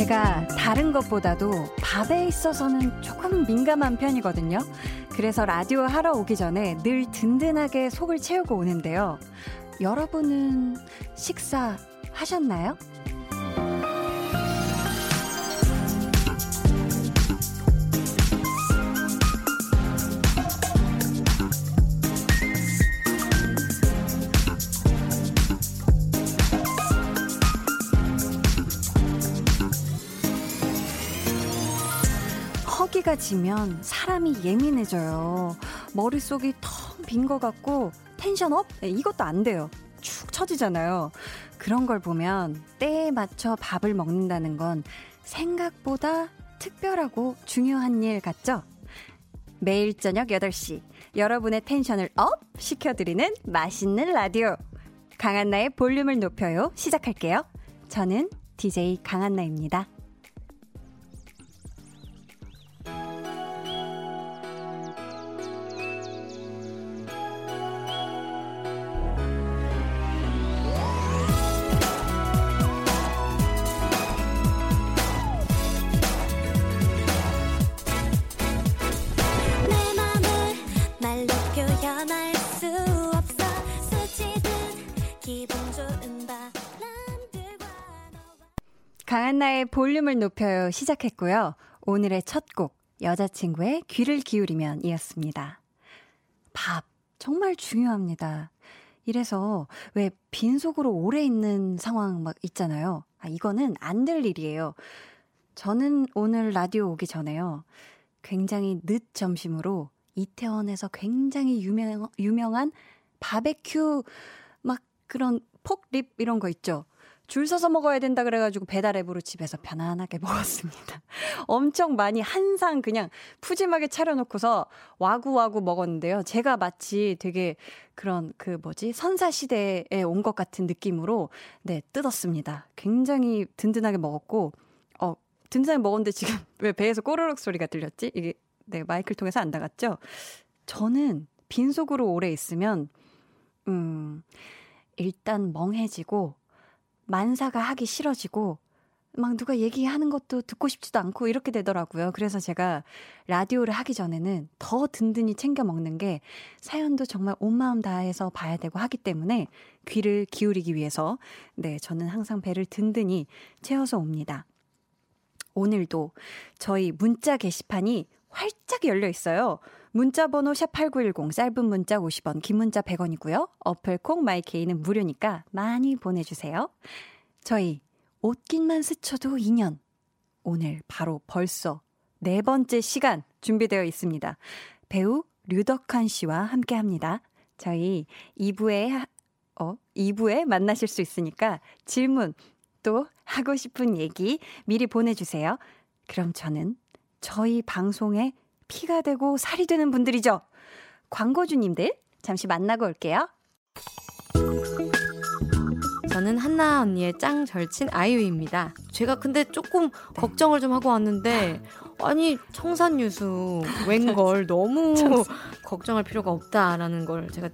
제가 다른 것보다도 밥에 있어서는 조금 민감한 편이거든요. 그래서 라디오 하러 오기 전에 늘 든든하게 속을 채우고 오는데요. 여러분은 식사 하셨나요? 허기가 지면 사람이 예민해져요. 머릿속이 텅 빈 것 같고 텐션 up? 네, 이것도 안 돼요. 축 처지잖아요. 그런 걸 보면 때에 맞춰 밥을 먹는다는 건 생각보다 특별하고 중요한 일 같죠? 매일 저녁 8시 여러분의 텐션을 up 시켜드리는 맛있는 라디오 강한나의 볼륨을 높여요 시작할게요. 저는 DJ 강한나입니다. 강한나의 볼륨을 높여요 시작했고요. 오늘의 첫 곡, 여자친구의 귀를 기울이면 이었습니다. 밥, 정말 중요합니다. 이래서 왜 빈속으로 오래 있는 상황 막 있잖아요. 아, 이거는 안 될 일이에요. 저는 오늘 라디오 오기 전에요. 굉장히 늦 점심으로 이태원에서 굉장히 유명, 유명한 바베큐 막 그런 폭립 이런 거 있죠. 줄 서서 먹어야 된다 그래가지고 배달 앱으로 집에서 편안하게 먹었습니다. 엄청 많이 한 상 그냥 푸짐하게 차려놓고서 와구와구 먹었는데요. 제가 마치 되게 그런 그 뭐지 선사 시대에 온 것 같은 느낌으로 네, 뜯었습니다. 굉장히 든든하게 먹었고, 어, 든든하게 먹었는데 지금 왜 배에서 꼬르륵 소리가 들렸지? 이게 네, 마이크를 통해서 안 나갔죠? 저는 빈속으로 오래 있으면, 음, 일단 멍해지고, 만사가 하기 싫어지고 막 누가 얘기하는 것도 듣고 싶지도 않고 이렇게 되더라고요. 그래서 제가 라디오를 하기 전에는 더 든든히 챙겨 먹는 게 사연도 정말 온 마음 다해서 봐야 되고 하기 때문에 귀를 기울이기 위해서 네, 저는 항상 배를 든든히 채워서 옵니다. 오늘도 저희 문자 게시판이 활짝 열려 있어요. 문자 번호 샵8910 짧은 문자 50원, 긴 문자 100원이고요. 어플 콩 마이케이는 무료니까 많이 보내 주세요. 저희 옷깃만 스쳐도 2년. 오늘 바로 벌써 네 번째 시간 준비되어 있습니다. 배우 류덕환 씨와 함께 합니다. 저희 2부에 어, 2부에 만나실 수 있으니까 질문 또 하고 싶은 얘기 미리 보내주세요. 그럼 저는 저희 방송에 피가 되고 살이 되는 분들이죠. 광고주님들, 잠시 만나고 올게요. 저는 한나 언니의 짱 절친 아이유입니다. 제가 근데 조금 네. 걱정을 좀 하고 왔는데, 아니, 청산유수, 웬걸, 너무 걱정할 필요가 없다라는 걸 제가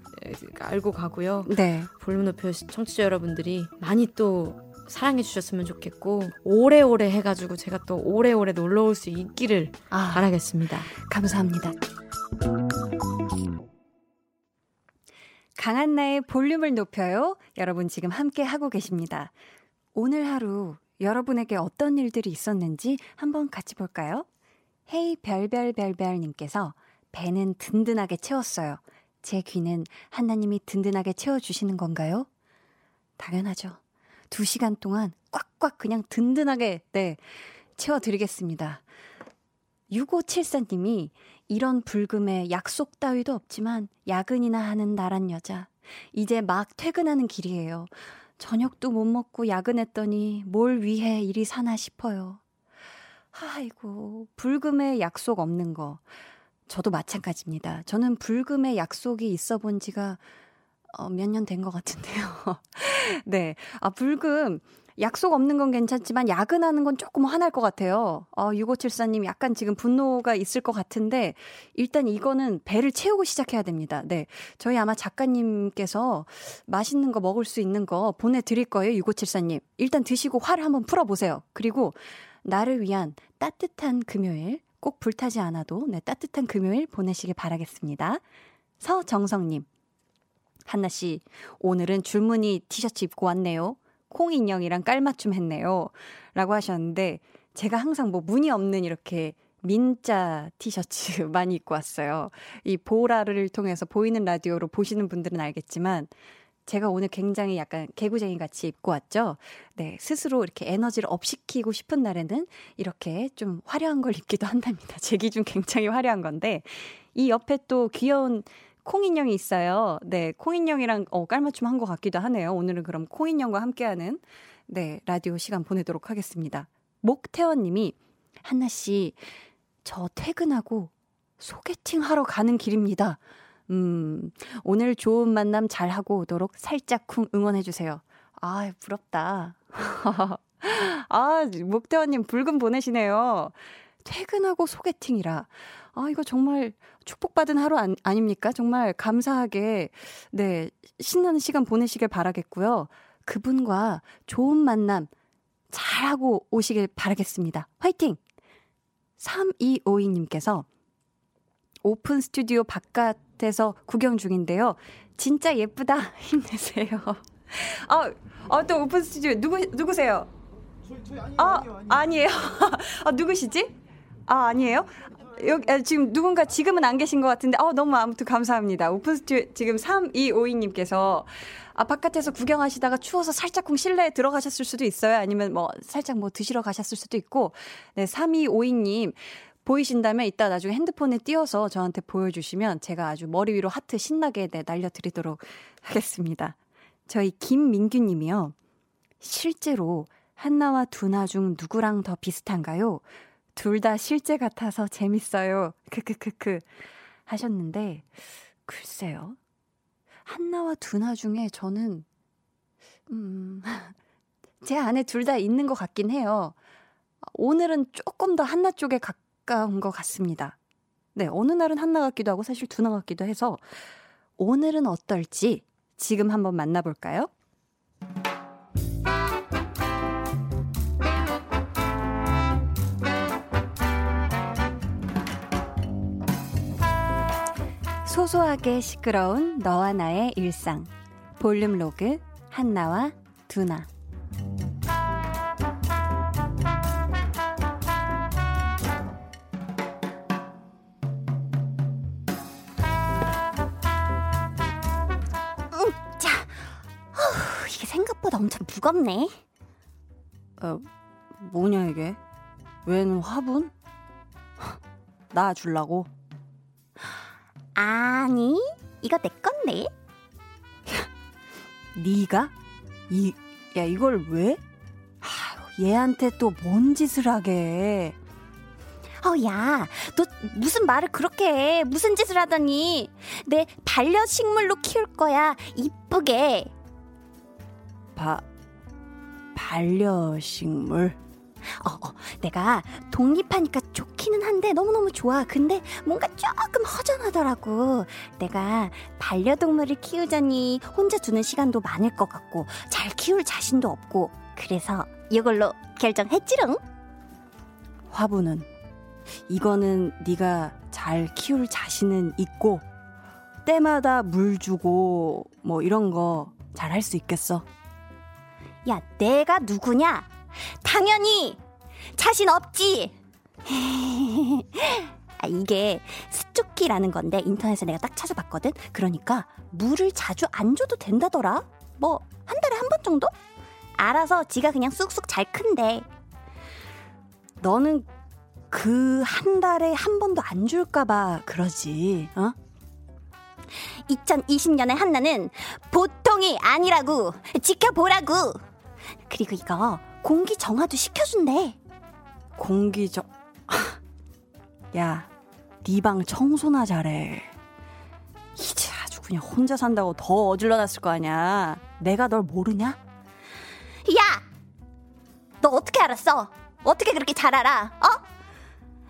알고 가고요. 네. 볼륨 높여 청취자 여러분들이 많이 또 사랑해 주셨으면 좋겠고 오래오래 해가지고 제가 또 오래오래 놀러 올 수 있기를 아, 바라겠습니다. 감사합니다. 강한나의 볼륨을 높여요. 여러분 지금 함께 하고 계십니다. 오늘 하루 여러분에게 어떤 일들이 있었는지 한번 같이 볼까요? 헤이 별별별별님께서 배는 든든하게 채웠어요. 제 귀는 하나님이 든든하게 채워주시는 건가요? 당연하죠. 두 시간 동안 꽉꽉 그냥 든든하게, 네, 채워드리겠습니다. 6574님이 이런 불금에 약속 따위도 없지만 야근이나 하는 나란 여자. 이제 막 퇴근하는 길이에요. 저녁도 못 먹고 야근했더니 뭘 위해 일이 사나 싶어요. 아이고, 불금에 약속 없는 거. 저도 마찬가지입니다. 저는 불금에 약속이 있어 본 지가 어, 몇 년 된 것 같은데요. 네. 아, 불금. 약속 없는 건 괜찮지만 야근하는 건 조금 화날 것 같아요. 어, 6574님 약간 지금 분노가 있을 것 같은데 일단 이거는 배를 채우고 시작해야 됩니다. 네. 저희 아마 작가님께서 맛있는 거 먹을 수 있는 거 보내드릴 거예요. 6574님. 일단 드시고 화를 한번 풀어보세요. 그리고 나를 위한 따뜻한 금요일, 꼭 불타지 않아도 네, 따뜻한 금요일 보내시길 바라겠습니다. 서정성님, 한나 씨, 오늘은 줄무늬 티셔츠 입고 왔네요. 콩 인형이랑 깔맞춤 했네요. 라고 하셨는데, 제가 항상 뭐 무늬 없는 이렇게 민자 티셔츠 많이 입고 왔어요. 이 보라를 통해서 보이는 라디오로 보시는 분들은 알겠지만, 제가 오늘 굉장히 약간 개구쟁이 같이 입고 왔죠. 네, 스스로 이렇게 에너지를 업시키고 싶은 날에는 이렇게 좀 화려한 걸 입기도 한답니다. 제 기준 굉장히 화려한 건데, 이 옆에 또 귀여운 콩인형이 있어요. 네, 콩인형이랑 어, 깔맞춤 한 것 같기도 하네요. 오늘은 그럼 콩인형과 함께하는 네, 라디오 시간 보내도록 하겠습니다. 목태원 님이, 한나 씨, 저 퇴근하고 소개팅 하러 가는 길입니다. 음, 오늘 좋은 만남 잘 하고 오도록 살짝쿵 응원해 주세요. 아, 부럽다. 아, 목대원님 붉은 보내시네요. 퇴근하고 소개팅이라. 아, 이거 정말 축복받은 하루 안, 아닙니까? 정말 감사하게, 네, 신나는 시간 보내시길 바라겠고요. 그분과 좋은 만남 잘하고 오시길 바라겠습니다. 화이팅! 3252님께서 오픈 스튜디오 바깥에서 구경 중인데요. 진짜 예쁘다. 힘내세요. 아, 아, 또 오픈 스튜디오 누구 누구세요? 저희, 저희 아니에요, 아, 아니에요, 아니에요. 아니에요. 아, 누구시지? 아, 아니에요? 여기 아, 지금 누군가 지금은 안 계신 것 같은데 어 너무 아무튼 감사합니다. 오픈 스튜디오 지금 3252님께서 아 바깥에서 구경하시다가 추워서 살짝쿵 실내에 들어가셨을 수도 있어요. 아니면 뭐 살짝 뭐 드시러 가셨을 수도 있고. 네, 3252님 보이신다면 이따 나중에 핸드폰에 띄워서 저한테 보여주시면 제가 아주 머리 위로 하트 신나게 네, 날려드리도록 하겠습니다. 저희 김민규 님이요. 실제로 한나와 두나 중 누구랑 더 비슷한가요? 둘 다 실제 같아서 재밌어요. 크크크크 하셨는데 글쎄요. 한나와 두나 중에 저는 음, 제 안에 둘 다 있는 것 같긴 해요. 오늘은 조금 더 한나 쪽에 가까운 것 같습니다. 네, 어느 날은 한나 같기도 하고 사실 두나 같기도 해서 오늘은 어떨지 지금 한번 만나볼까요? 소소하게 시끄러운 너와 나의 일상. 볼륨 로그 한나와 두나. 자, 어후, 이게 생각보다 엄청 무겁네. 어, 뭐냐 이게? 웬 화분? 나 줄라고? 아니, 이거 내 건데. 네가? 이, 야 이걸 왜? 아유, 얘한테 또 뭔 짓을 하게? 어, 야, 너 무슨 말을 그렇게 해? 무슨 짓을 하더니? 내 반려식물로 키울 거야. 이쁘게. 바 반려식물? 어, 어, 내가 독립하니까 좋기는 한데 너무너무 좋아. 근데 뭔가 조금 허전하더라고. 내가 반려동물을 키우자니 혼자 두는 시간도 많을 것 같고 잘 키울 자신도 없고 그래서 이걸로 결정했지롱. 화분은 이거는 네가 잘 키울 자신은 있고 때마다 물 주고 뭐 이런 거 잘 할 수 있겠어. 야, 내가 누구냐? 당연히 자신 없지. 아, 이게 스투키라는 건데 인터넷에 내가 딱 찾아봤거든. 그러니까 물을 자주 안 줘도 된다더라. 뭐 한 달에 한 번 정도? 알아서 지가 그냥 쑥쑥 잘 큰대. 너는 그 한 달에 한 번도 안 줄까봐 그러지, 어? 2020년의 한나는 보통이 아니라고 지켜보라고. 그리고 이거 공기 정화도 시켜준대. 공기 저, 야, 네 방 청소나 잘해. 이제 아주 그냥 혼자 산다고 더 어질러놨을 거 아니야. 내가 널 모르냐? 야! 너 어떻게 알았어? 어떻게 그렇게 잘 알아? 어?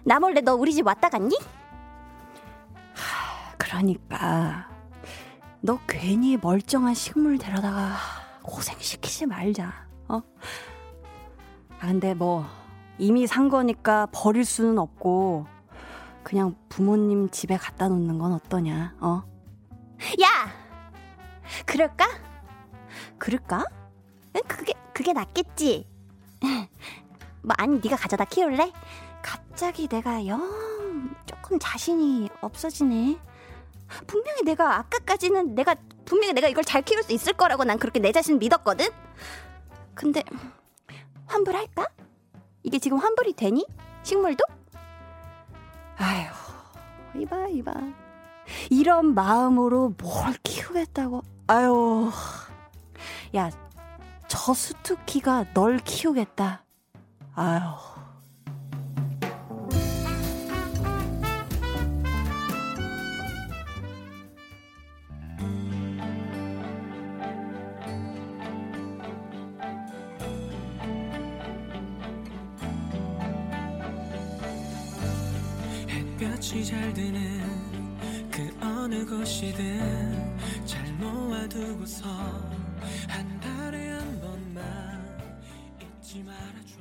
나 몰래 너 우리 집 왔다 갔니? 그러니까 너 괜히 멀쩡한 식물 데려다가 고생시키지 말자. 어? 아 근데 뭐 이미 산 거니까 버릴 수는 없고, 그냥 부모님 집에 갖다 놓는 건 어떠냐, 어? 야! 그럴까? 그럴까? 그게, 그게 낫겠지. 뭐, 아니, 네가 가져다 키울래? 갑자기 내가 영 조금 자신이 없어지네. 분명히 내가 아까까지는 내가 분명히 내가 이걸 잘 키울 수 있을 거라고 난 그렇게 내 자신을 믿었거든. 근데 환불할까? 이게 지금 환불이 되니? 식물도? 아휴, 이봐, 이봐. 이런 마음으로 뭘 키우겠다고. 아유. 야, 저 수투키가 널 키우겠다. 아유. 햇볕이 잘 드는 그 어느 곳이든 잘 모아두고서 한 달에 한 번만 잊지 말아줘.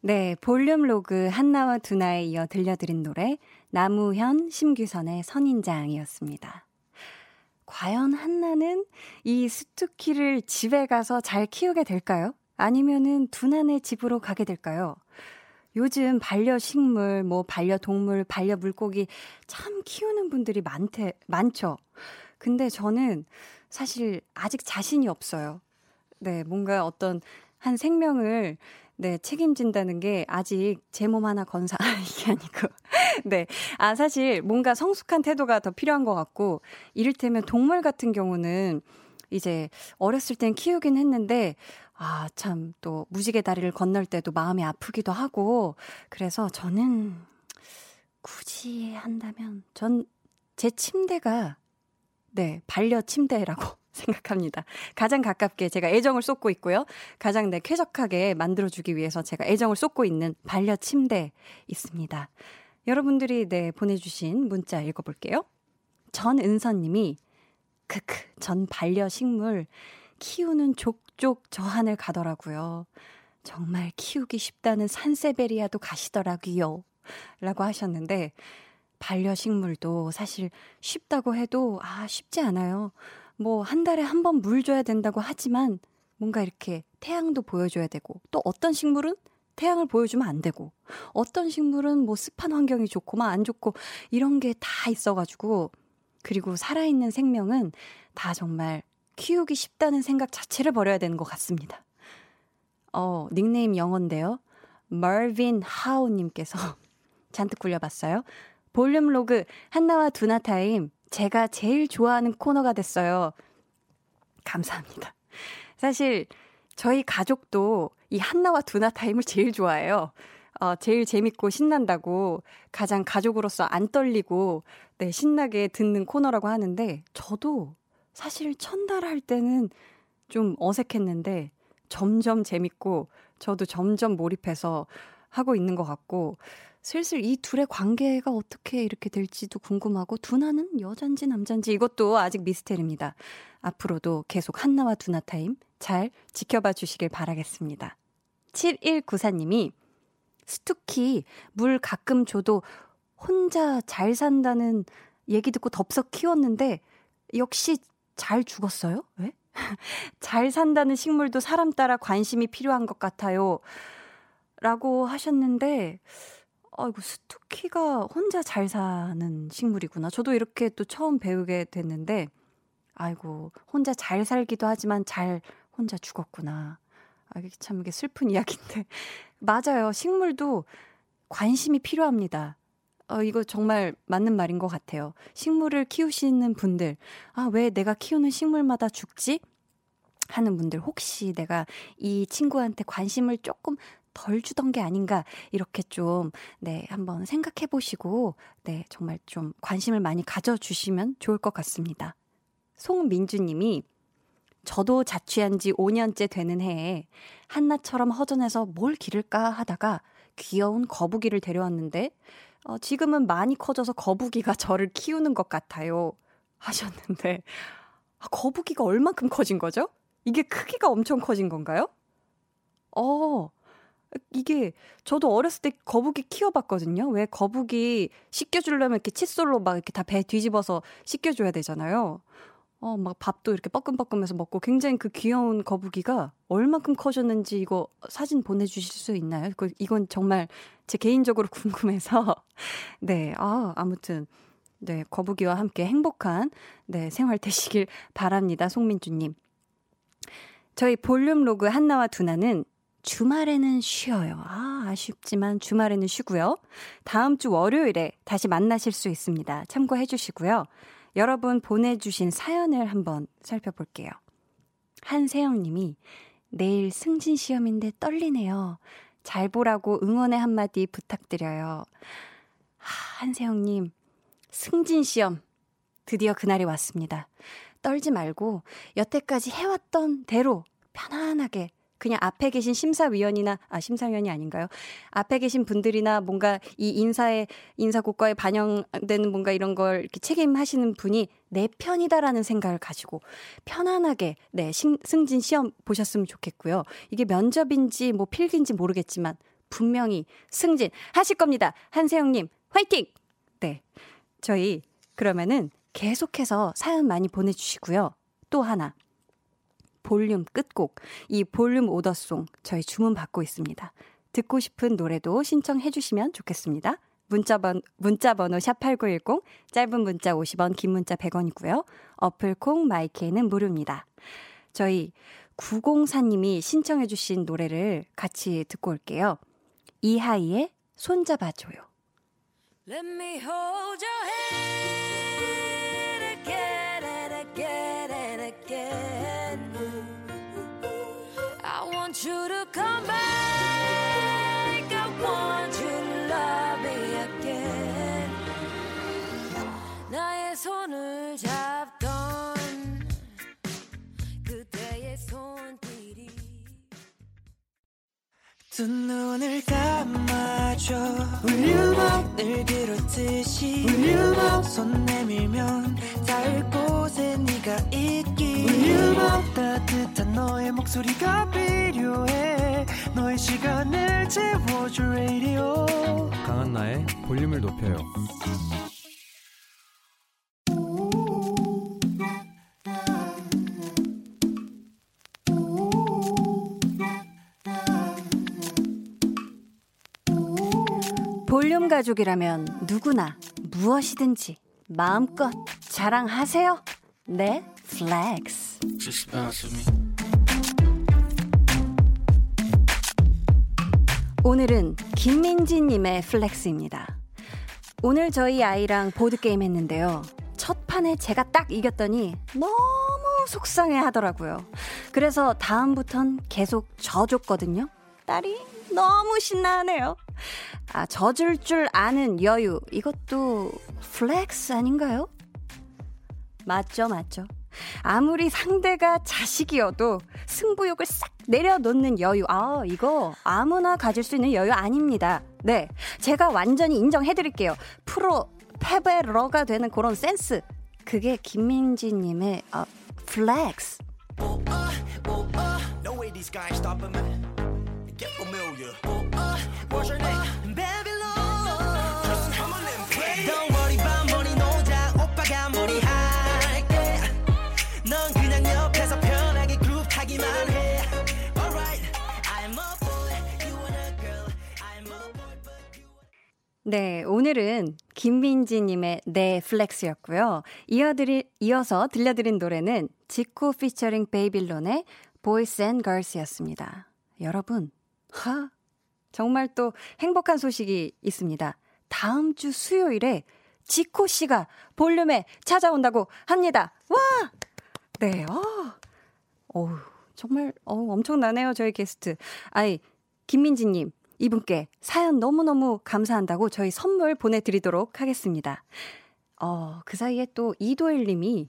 네, 볼륨 로그 한나와 두나에 이어 들려드린 노래 나무현 심규선의 선인장이었습니다. 과연 한나는 이 수투키를 집에 가서 잘 키우게 될까요? 아니면은 두나네 집으로 가게 될까요? 요즘 반려식물, 뭐 반려동물, 반려물고기 참 키우는 분들이 많대, 많죠. 근데 저는 사실 아직 자신이 없어요. 네, 뭔가 어떤 한 생명을 네, 책임진다는 게 아직 제 몸 하나 건사, 이게 아니고. 네. 아, 사실 뭔가 성숙한 태도가 더 필요한 것 같고, 이를테면 동물 같은 경우는 이제 어렸을 땐 키우긴 했는데, 아, 참, 또, 무지개 다리를 건널 때도 마음이 아프기도 하고, 그래서 저는 굳이 한다면, 전 제 침대가, 네, 반려 침대라고 생각합니다. 가장 가깝게 제가 애정을 쏟고 있고요. 가장 내 쾌적하게 만들어주기 위해서 제가 애정을 쏟고 있는 반려 침대 있습니다. 여러분들이 네, 보내주신 문자 읽어볼게요. 전은선님이, 크크, 전 반려식물 키우는 족족 저 하늘 가더라고요. 정말 키우기 쉽다는 산세베리아도 가시더라고요. 라고 하셨는데, 반려식물도 사실 쉽다고 해도, 아, 쉽지 않아요. 뭐, 한 달에 한 번 물 줘야 된다고 하지만, 뭔가 이렇게 태양도 보여줘야 되고, 또 어떤 식물은 태양을 보여주면 안 되고, 어떤 식물은 뭐 습한 환경이 좋고만 안 좋고, 이런 게 다 있어가지고, 그리고 살아있는 생명은 다 정말 키우기 쉽다는 생각 자체를 버려야 되는 것 같습니다. 어, 닉네임 영어인데요. Marvin 하우님께서 잔뜩 굴려봤어요. 볼륨 로그 한나와 두나 타임 제가 제일 좋아하는 코너가 됐어요. 감사합니다. 사실 저희 가족도 이 한나와 두나 타임을 제일 좋아해요. 어, 제일 재밌고 신난다고 가장 가족으로서 안 떨리고 네, 신나게 듣는 코너라고 하는데 저도 사실 천달할 때는 좀 어색했는데 점점 재밌고 저도 점점 몰입해서 하고 있는 것 같고 슬슬 이 둘의 관계가 어떻게 이렇게 될지도 궁금하고 두나는 여잔지 남잔지 이것도 아직 미스테리입니다. 앞으로도 계속 한나와 두나 타임 잘 지켜봐 주시길 바라겠습니다. 7194님이 스투키 물 가끔 줘도 혼자 잘 산다는 얘기 듣고 덥석 키웠는데 역시 잘 죽었어요? 왜? 잘 산다는 식물도 사람 따라 관심이 필요한 것 같아요. 라고 하셨는데, 아이고, 스투키가 혼자 잘 사는 식물이구나. 저도 이렇게 또 처음 배우게 됐는데, 아이고, 혼자 잘 살기도 하지만 잘 혼자 죽었구나. 아, 이게 참 이게 슬픈 이야기인데. 맞아요. 식물도 관심이 필요합니다. 어, 이거 정말 맞는 말인 것 같아요. 식물을 키우시는 분들, 아, 왜 내가 키우는 식물마다 죽지? 하는 분들, 혹시 내가 이 친구한테 관심을 조금 덜 주던 게 아닌가, 이렇게 좀, 네, 한번 생각해 보시고, 네, 정말 좀 관심을 많이 가져주시면 좋을 것 같습니다. 송민주님이, 저도 자취한 지 5년째 되는 해에 한나처럼 허전해서 뭘 기를까 하다가 귀여운 거북이를 데려왔는데 어, 지금은 많이 커져서 거북이가 저를 키우는 것 같아요. 하셨는데, 아, 거북이가 얼만큼 커진 거죠? 이게 크기가 엄청 커진 건가요? 어, 이게 저도 어렸을 때 거북이 키워봤거든요. 왜 거북이 씻겨주려면 이렇게 칫솔로 막 이렇게 다 배 뒤집어서 씻겨줘야 되잖아요. 어, 막 밥도 이렇게 뻐끔뻐끔해서 먹고 굉장히 그 귀여운 거북이가 얼만큼 커졌는지 이거 사진 보내주실 수 있나요? 그, 이건 정말 제 개인적으로 궁금해서. 네, 아, 아무튼. 네, 거북이와 함께 행복한, 네, 생활 되시길 바랍니다. 송민주님. 저희 볼륨 로그 한나와 두나는 주말에는 쉬어요. 아, 아쉽지만 주말에는 쉬고요. 다음 주 월요일에 다시 만나실 수 있습니다. 참고해 주시고요. 여러분 보내주신 사연을 한번 살펴볼게요. 한세영 님이 내일 승진 시험인데 떨리네요. 잘 보라고 응원의 한마디 부탁드려요. 하, 한세영 님, 승진 시험. 드디어 그날이 왔습니다. 떨지 말고 여태까지 해왔던 대로 편안하게 그냥 앞에 계신 심사위원이나 아 심사위원이 아닌가요? 앞에 계신 분들이나 뭔가 이 인사의 인사 고과에 반영되는 뭔가 이런 걸 이렇게 책임하시는 분이 내 편이다라는 생각을 가지고 편안하게 네 승진 시험 보셨으면 좋겠고요. 이게 면접인지 뭐 필기인지 모르겠지만 분명히 승진 하실 겁니다. 한세영님 화이팅! 네 저희 그러면은 계속해서 사연 많이 보내주시고요. 또 하나 볼륨 끝곡, 이 볼륨 오더송 저희 주문 받고 있습니다. 듣고 싶은 노래도 신청해 주시면 좋겠습니다. 문자 번, 문자 번호 샵8910, 짧은 문자 50원, 긴 문자 100원이고요. 어플 콩 마이케이는 무료입니다. 저희 904님이 신청해 주신 노래를 같이 듣고 올게요. 이하이의 손잡아줘요. Let me hold your hand 잡던 그때의 손길이 두 눈을 감아줘. 울륨을 그렇듯이 울륨 손 내밀면 닿을 곳에 네가 있기. 울륨 따뜻한 너의 목소리가 필요해. 너의 시간을 채워줄 radio. 강한나의 볼륨을 높여요 볼륨 가족이라면 누구나 무엇이든지 마음껏 자랑하세요. 네, 플렉스. 오늘은 김민지님의 flex입니다. 오늘 저희 아이랑 보드게임 했는데요. 첫 판에 제가 딱 이겼더니 너무 속상해 하더라고요. 그래서 다음부턴 계속 져줬거든요. 딸이 너무 신나하네요. 아, 져줄 줄 아는 여유. 이것도 flex 아닌가요? 맞죠, 맞죠. 아무리 상대가 자식이어도 승부욕을 싹 내려놓는 여유. 아, 이거 아무나 가질 수 있는 여유 아닙니다. 네. 제가 완전히 인정해드릴게요. 프로 패배러가 되는 그런 센스. 그게 김민지님의 어, flex. get 네, 오늘은 김민지님의 네 flex였고요. 이어드리, 이어서 들려드린 노래는 지코 피처링 베이빌론의 Boys and Girls였습니다. 여러분, 하, 정말 또 행복한 소식이 있습니다. 다음 주 수요일에 지코 씨가 볼륨에 찾아온다고 합니다. 와! 네, 어. 어우, 정말, 어 엄청나네요, 저희 게스트. 아이, 김민지님, 이분께 사연 너무너무 감사한다고 저희 선물 보내드리도록 하겠습니다. 어, 그 사이에 또 이도일 님이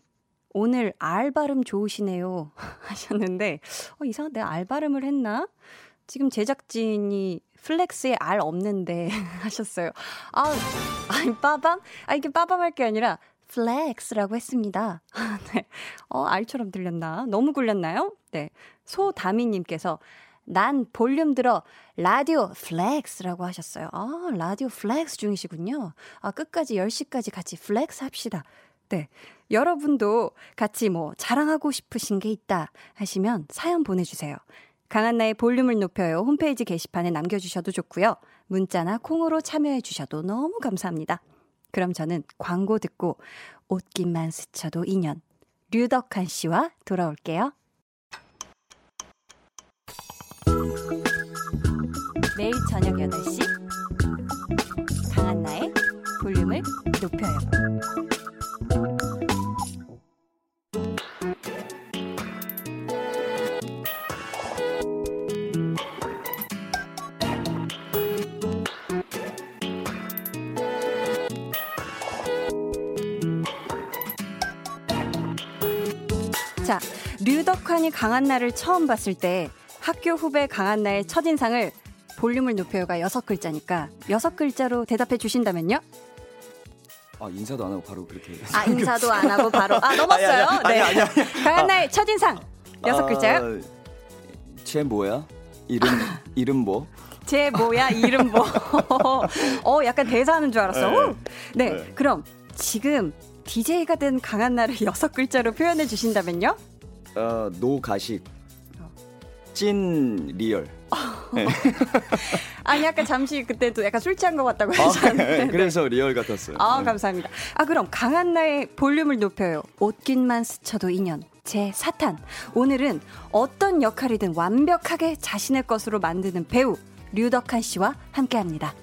오늘 R 발음 좋으시네요. 하셨는데, 어, 이상한데 R 발음을 했나? 지금 제작진이 flex에 R 없는데 하셨어요. 아, 아니, 빠밤? 아, 이게 빠밤 할 게 아니라 flex라고 했습니다. 네. 어, R처럼 들렸나? 너무 굴렸나요? 네. 소다미님께서 난 볼륨 들어 라디오 flex라고 하셨어요. 아, 라디오 flex 중이시군요. 아, 끝까지 10시까지 같이 flex 합시다. 네. 여러분도 같이 뭐 자랑하고 싶으신 게 있다 하시면 사연 보내주세요. 강한나의 볼륨을 높여요. 홈페이지 게시판에 남겨주셔도 좋고요. 문자나 콩으로 참여해 주셔도 너무 감사합니다. 그럼 저는 광고 듣고 옷깃만 스쳐도 인연 류덕한 씨와 돌아올게요. 매일 저녁 8시 강한나의 볼륨을 높여요. 자, 류덕환이 강한나를 처음 봤을 때 학교 후배 강한나의 첫인상을 볼륨을 높여요가 여섯 글자니까 여섯 글자로 대답해 주신다면요? 아 인사도 안 하고 바로 그렇게 아 인사도 안 하고 바로 아 넘었어요. 아니, 아니, 네. 아니, 아니, 강한나의 첫인상 여섯 글자요? 아, 쟤 뭐야? 이름 이름 뭐? 제 뭐야 이름 뭐? 어 약간 대사하는 줄 알았어. 네, 네. 네. 그럼 지금 DJ가 된 강한나를 여섯 글자로 표현해 주신다면요? 어, no가식 어. 찐 real. 아니 아까 잠시 그때도 약간 술 취한 것 같다고 아, 하셨는데. 그래서 real 같았어요. 아 네. 감사합니다. 아 그럼 강한나의 볼륨을 높여요. 옷깃만 스쳐도 인연. 제 4탄. 오늘은 어떤 역할이든 완벽하게 자신의 것으로 만드는 배우 류덕환 씨와 함께합니다.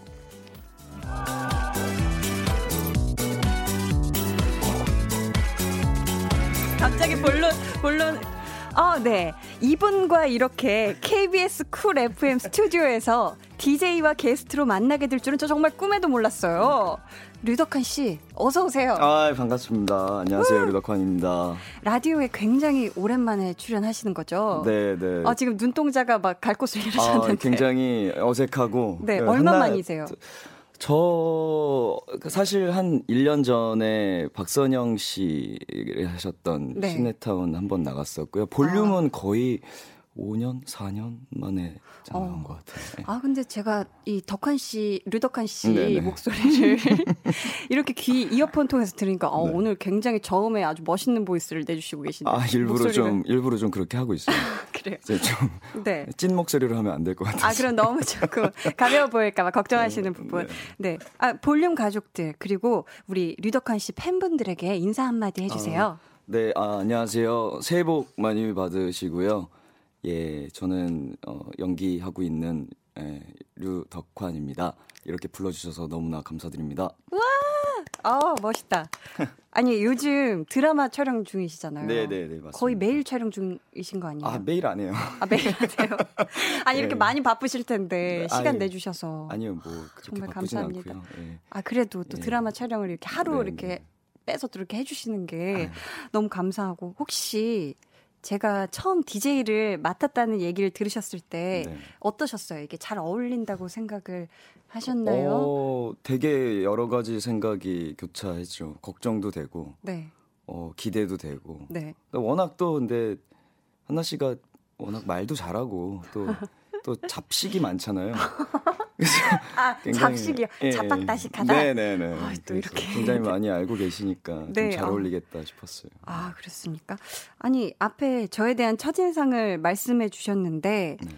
갑자기 본론 본론 어, 네. 이분과 이렇게 KBS 쿨 FM 스튜디오에서 DJ와 게스트로 만나게 될 줄은 저 정말 꿈에도 몰랐어요. 류덕환 씨, 어서 오세요. 아 반갑습니다. 안녕하세요 류덕환입니다. 라디오에 굉장히 오랜만에 출연하시는 거죠? 네 네. 아, 지금 눈동자가 막 갈 곳을 아, 잃으셨는데. 굉장히 어색하고. 네, 그 얼마 만이세요? 저 사실 한 1년 전에 박선영 씨 하셨던 네. 시네타운 한 번 나갔었고요. 볼륨은 거의 5년, 4년 만에 어. 나온 것 같아요. 네. 아, 근데 제가 이 덕한 씨, 류덕한 씨 네네. 목소리를 이렇게 귀 이어폰 통해서 들으니까 어, 네. 오늘 굉장히 처음에 아주 멋있는 보이스를 내주시고 계신데. 아 일부러 목소리를- 좀 일부러 좀 그렇게 하고 있어요. 그래요. 이제 좀 네. 찐 목소리로 하면 안 될 것 같아서. 아, 그럼 너무 조금 가벼워 보일까봐 걱정하시는 네, 부분. 네. 네. 아, 볼륨 가족들, 그리고 우리 류덕한 씨 팬분들에게 인사 한마디 해주세요. 네, 아, 안녕하세요. 새해 복 많이 받으시고요. 예, 저는 어, 연기하고 있는 예, 류덕환입니다. 이렇게 불러주셔서 너무나 감사드립니다. 아, 멋있다. 아니, 요즘 드라마 촬영 중이시잖아요. 네, 네, 네, 맞습니다. 거의 매일 촬영 중이신 거 아니에요? 아, 매일 안 해요. 아, 매일 하세요? 아니, 이렇게 네. 많이 바쁘실 텐데, 네, 시간 아니, 내주셔서. 아니요, 뭐 정말 감사합니다. 예. 아, 그래도 또 예. 드라마 촬영을 이렇게 하루 네, 이렇게 네. 빼서 또 이렇게 해주시는 게 아유. 너무 감사하고, 혹시 제가 처음 DJ를 맡았다는 얘기를 들으셨을 때 네. 어떠셨어요? 이게 잘 어울린다고 생각을 하셨나요? 어, 되게 여러 가지 생각이 교차했죠. 걱정도 되고, 네, 어, 기대도 되고. 네. 워낙 또 근데 한나 씨가 워낙 말도 잘하고 또 또 잡식이 많잖아요. 그래서 아, 굉장히- 잡식이요. 예, 잡박다식하다. 네네네. 아, 또 이렇게. 굉장히 많이 알고 계시니까 네, 좀잘 아. 어울리겠다 싶었어요. 아, 그렇습니까? 아니, 앞에 저에 대한 첫인상을 말씀해 주셨는데, 네.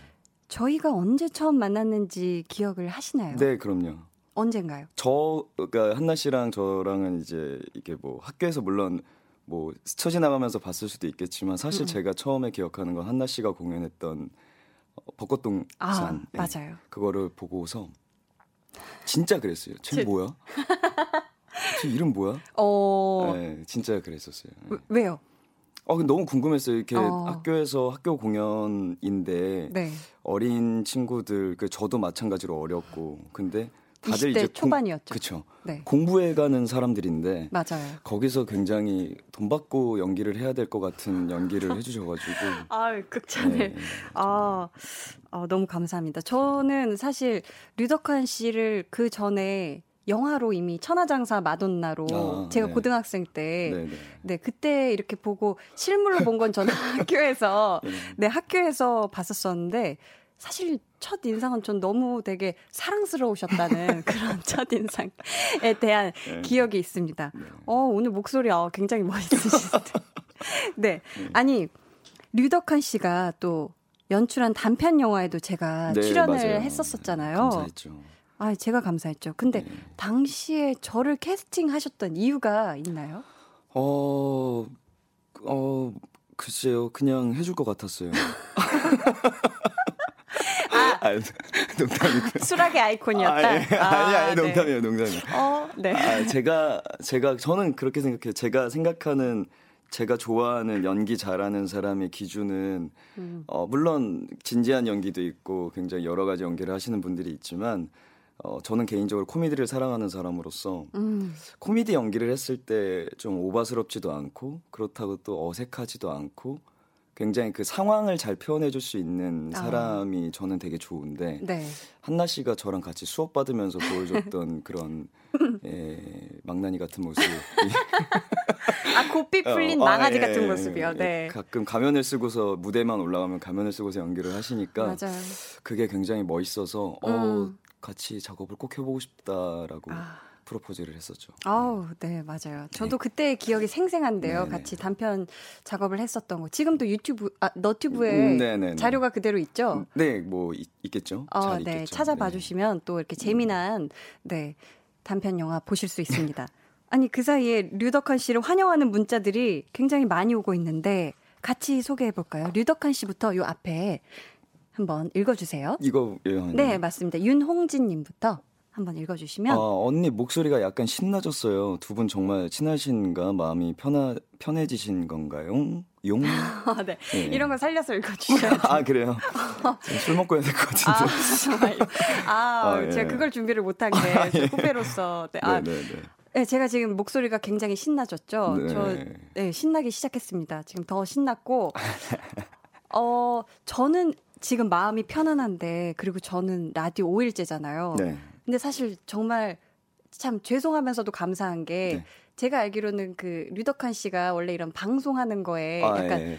저희가 언제 처음 만났는지 기억을 하시나요? 네, 그럼요. 언젠가요? 저 그러니까 한나 씨랑 저랑은 이제 이게 뭐 학교에서 물론 뭐 스쳐 지나가면서 봤을 수도 있겠지만 사실 음. 제가 처음에 기억하는 건 한나 씨가 공연했던 어, 벚꽃동 산 아, 네. 맞아요. 그거를 보고서 진짜 그랬어요. 쟤 제- 뭐야? 쟤 이름 뭐야? 어, 네, 진짜 그랬었어요. 네. 왜- 왜요? 어, 너무 궁금했어요. 이렇게 어. 학교에서 학교 공연인데 네. 어린 친구들, 그 저도 마찬가지로 어렸고, 근데 다들 20대 이제 공- 초반이었죠. 그쵸. 네. 공부해 가는 사람들인데 맞아요. 거기서 굉장히 돈 받고 연기를 해야 될 것 같은 연기를 해주셔가지고. 아, 극찬을. 네. 아, 어, 너무 감사합니다. 저는 사실 류덕환 씨를 그 전에 영화로 이미 천하장사 마돈나로 아, 제가 네. 고등학생 때 네, 네. 네, 그때 이렇게 보고 실물로 본 건 저는 학교에서 네. 네, 학교에서 봤었었는데 사실 첫 인상은 전 너무 되게 사랑스러우셨다는 그런 첫 인상에 대한 네. 기억이 있습니다. 네. 어, 오늘 목소리 어, 굉장히 멋있으신데. 네. 네. 아니, 류덕한 씨가 또 연출한 단편 영화에도 제가 네, 출연을 맞아요. 했었었잖아요. 감사했죠. 아, 제가 감사했죠. 근데 네. 당시에 저를 캐스팅하셨던 이유가 있나요? 어, 어, 글쎄요. 그냥 해줄 것 같았어요. 아, 아 농담이고요. 수락의 아이콘이었다. 아, 예. 아, 아니, 아니, 네. 농담이에요, 농담이에요. 어, 네. 아, 제가, 제가, 저는 그렇게 생각해요. 제가 생각하는 제가 좋아하는 연기 잘하는 사람의 기준은 음. 어, 물론 진지한 연기도 있고 굉장히 여러 가지 연기를 하시는 분들이 있지만 어, 저는 개인적으로 코미디를 사랑하는 사람으로서 음. 코미디 연기를 했을 때 좀 오바스럽지도 않고 그렇다고 또 어색하지도 않고 굉장히 그 상황을 잘 표현해 줄 수 있는 아. 사람이 아. 저는 되게 좋은데 네. 한나 씨가 저랑 같이 수업 받으면서 보여줬던 그런 예, 망나니 같은 모습. 아 고삐 풀린 어, 망아지 아, 예, 같은 모습이요. 네. 예, 가끔 가면을 쓰고서 무대만 올라가면 가면을 쓰고서 연기를 하시니까 맞아요. 그게 굉장히 멋있어서 어, 음. 어 같이 작업을 꼭 해보고 싶다라고. 아. 프로포즈를 했었죠. 아우, 네, 맞아요. 저도 네. 그때 기억이 생생한데요. 네네. 같이 단편 작업을 했었던 거. 지금도 유튜브, 아, 너튜브에 음, 자료가 그대로 있죠? 음, 네, 뭐, 있, 겠죠 어, 네, 있겠죠. 찾아봐 네. 주시면 또 이렇게 재미난, 네, 단편 영화 보실 수 있습니다. 아니, 그 사이에 류덕한 씨를 환영하는 문자들이 굉장히 많이 오고 있는데, 같이 소개해 볼까요? 류덕한 씨부터 요 앞에 한번 읽어주세요. 이거, 예, 네, 맞습니다. 윤홍진님부터. 한번 읽어주시면. 아, 언니 목소리가 약간 신나졌어요. 두 분 정말 친하신가? 마음이 편하, 편해지신 건가요? 용? 아, 네. 네. 이런 거 살려서 읽어주셔요. 아, 그래요? 술 먹고 해야 될 것 같은데. 아? 아, 아 예. 제가 그걸 준비를 못한 게, 아, 예. 후배로서. 네, 아, 네, 네, 네. 네, 제가 지금 목소리가 굉장히 신나졌죠. 네. 저, 네, 신나기 시작했습니다. 지금 더 신났고, 어, 저는 지금 마음이 편안한데, 그리고 저는 라디오 5일째잖아요. 네. 근데 사실 정말 참 죄송하면서도 감사한 게 네. 제가 알기로는 그 류덕한 씨가 원래 이런 방송하는 거에 아, 약간 예.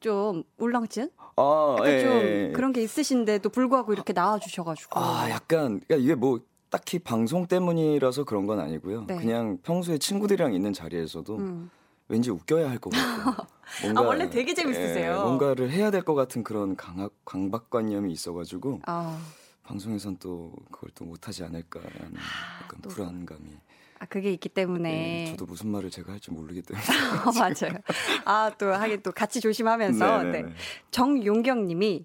좀 울렁증? 아, 약간 예, 좀 예. 그런 게 있으신데도 불구하고 이렇게 나와 주셔 가지고 아 약간 그러니까 이게 뭐 딱히 방송 때문이라서 그런 건 아니고요. 네. 그냥 평소에 친구들이랑 있는 자리에서도 음. 왠지 웃겨야 할 것 같고 뭔가 아, 원래 되게 재밌으세요. 예, 뭔가를 해야 될 것 같은 그런 강박 강박관념이 있어가지고. 아. 방송에선 또 그걸 또 못하지 않을까라는 아, 약간 또. 불안감이. 아 그게 있기 때문에. 네, 저도 무슨 말을 제가 할지 모르기 때문에. 맞아요. 아 또 하긴 또 같이 조심하면서. 네네네. 네. 정용경님이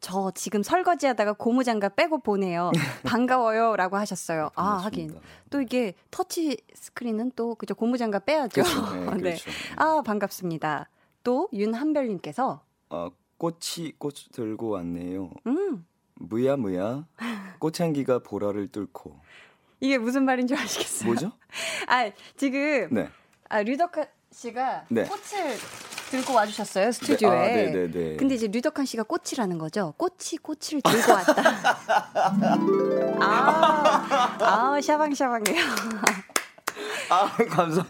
저 지금 설거지하다가 고무장갑 빼고 보내요. 반가워요라고 하셨어요. 아 하긴 또 이게 터치 스크린은 또 그죠 고무장갑 빼야죠. 그렇죠. 네, 네. 그렇죠. 아 반갑습니다. 또 윤한별님께서 어, 꽃이 꽃 들고 왔네요. 음. 무야 무야 꽃향기가 보라를 뚫고 이게 무슨 말인 줄 아시겠어요? 뭐죠? 아 지금 네. 아 류덕한 씨가 네. 꽃을 들고 와주셨어요 스튜디오에. 네. 아, 네네네. 네, 네. 근데 이제 류덕한 씨가 꽃이라는 거죠. 꽃이 꽃을 들고 왔다. 아, 아 샤방샤방해요. 아 감사.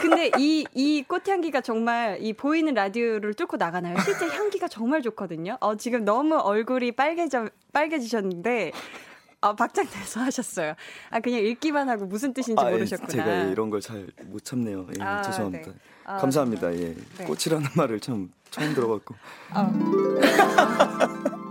근데 이, 이 꽃향기가 정말 이 보이는 라디오를 뚫고 나가나요? 실제 향기가 정말 좋거든요. 어, 지금 너무 얼굴이 빨개져, 빨개지셨는데, 아, 박장대소 하셨어요. 아, 그냥 읽기만 하고 무슨 뜻인지 아, 예, 모르셨구나. 제가 이런 걸 잘 못 참네요. 예, 아, 죄송합니다. 네. 아, 감사합니다. 예. 네. 꽃이라는 말을 참 처음 들어봤고. 아.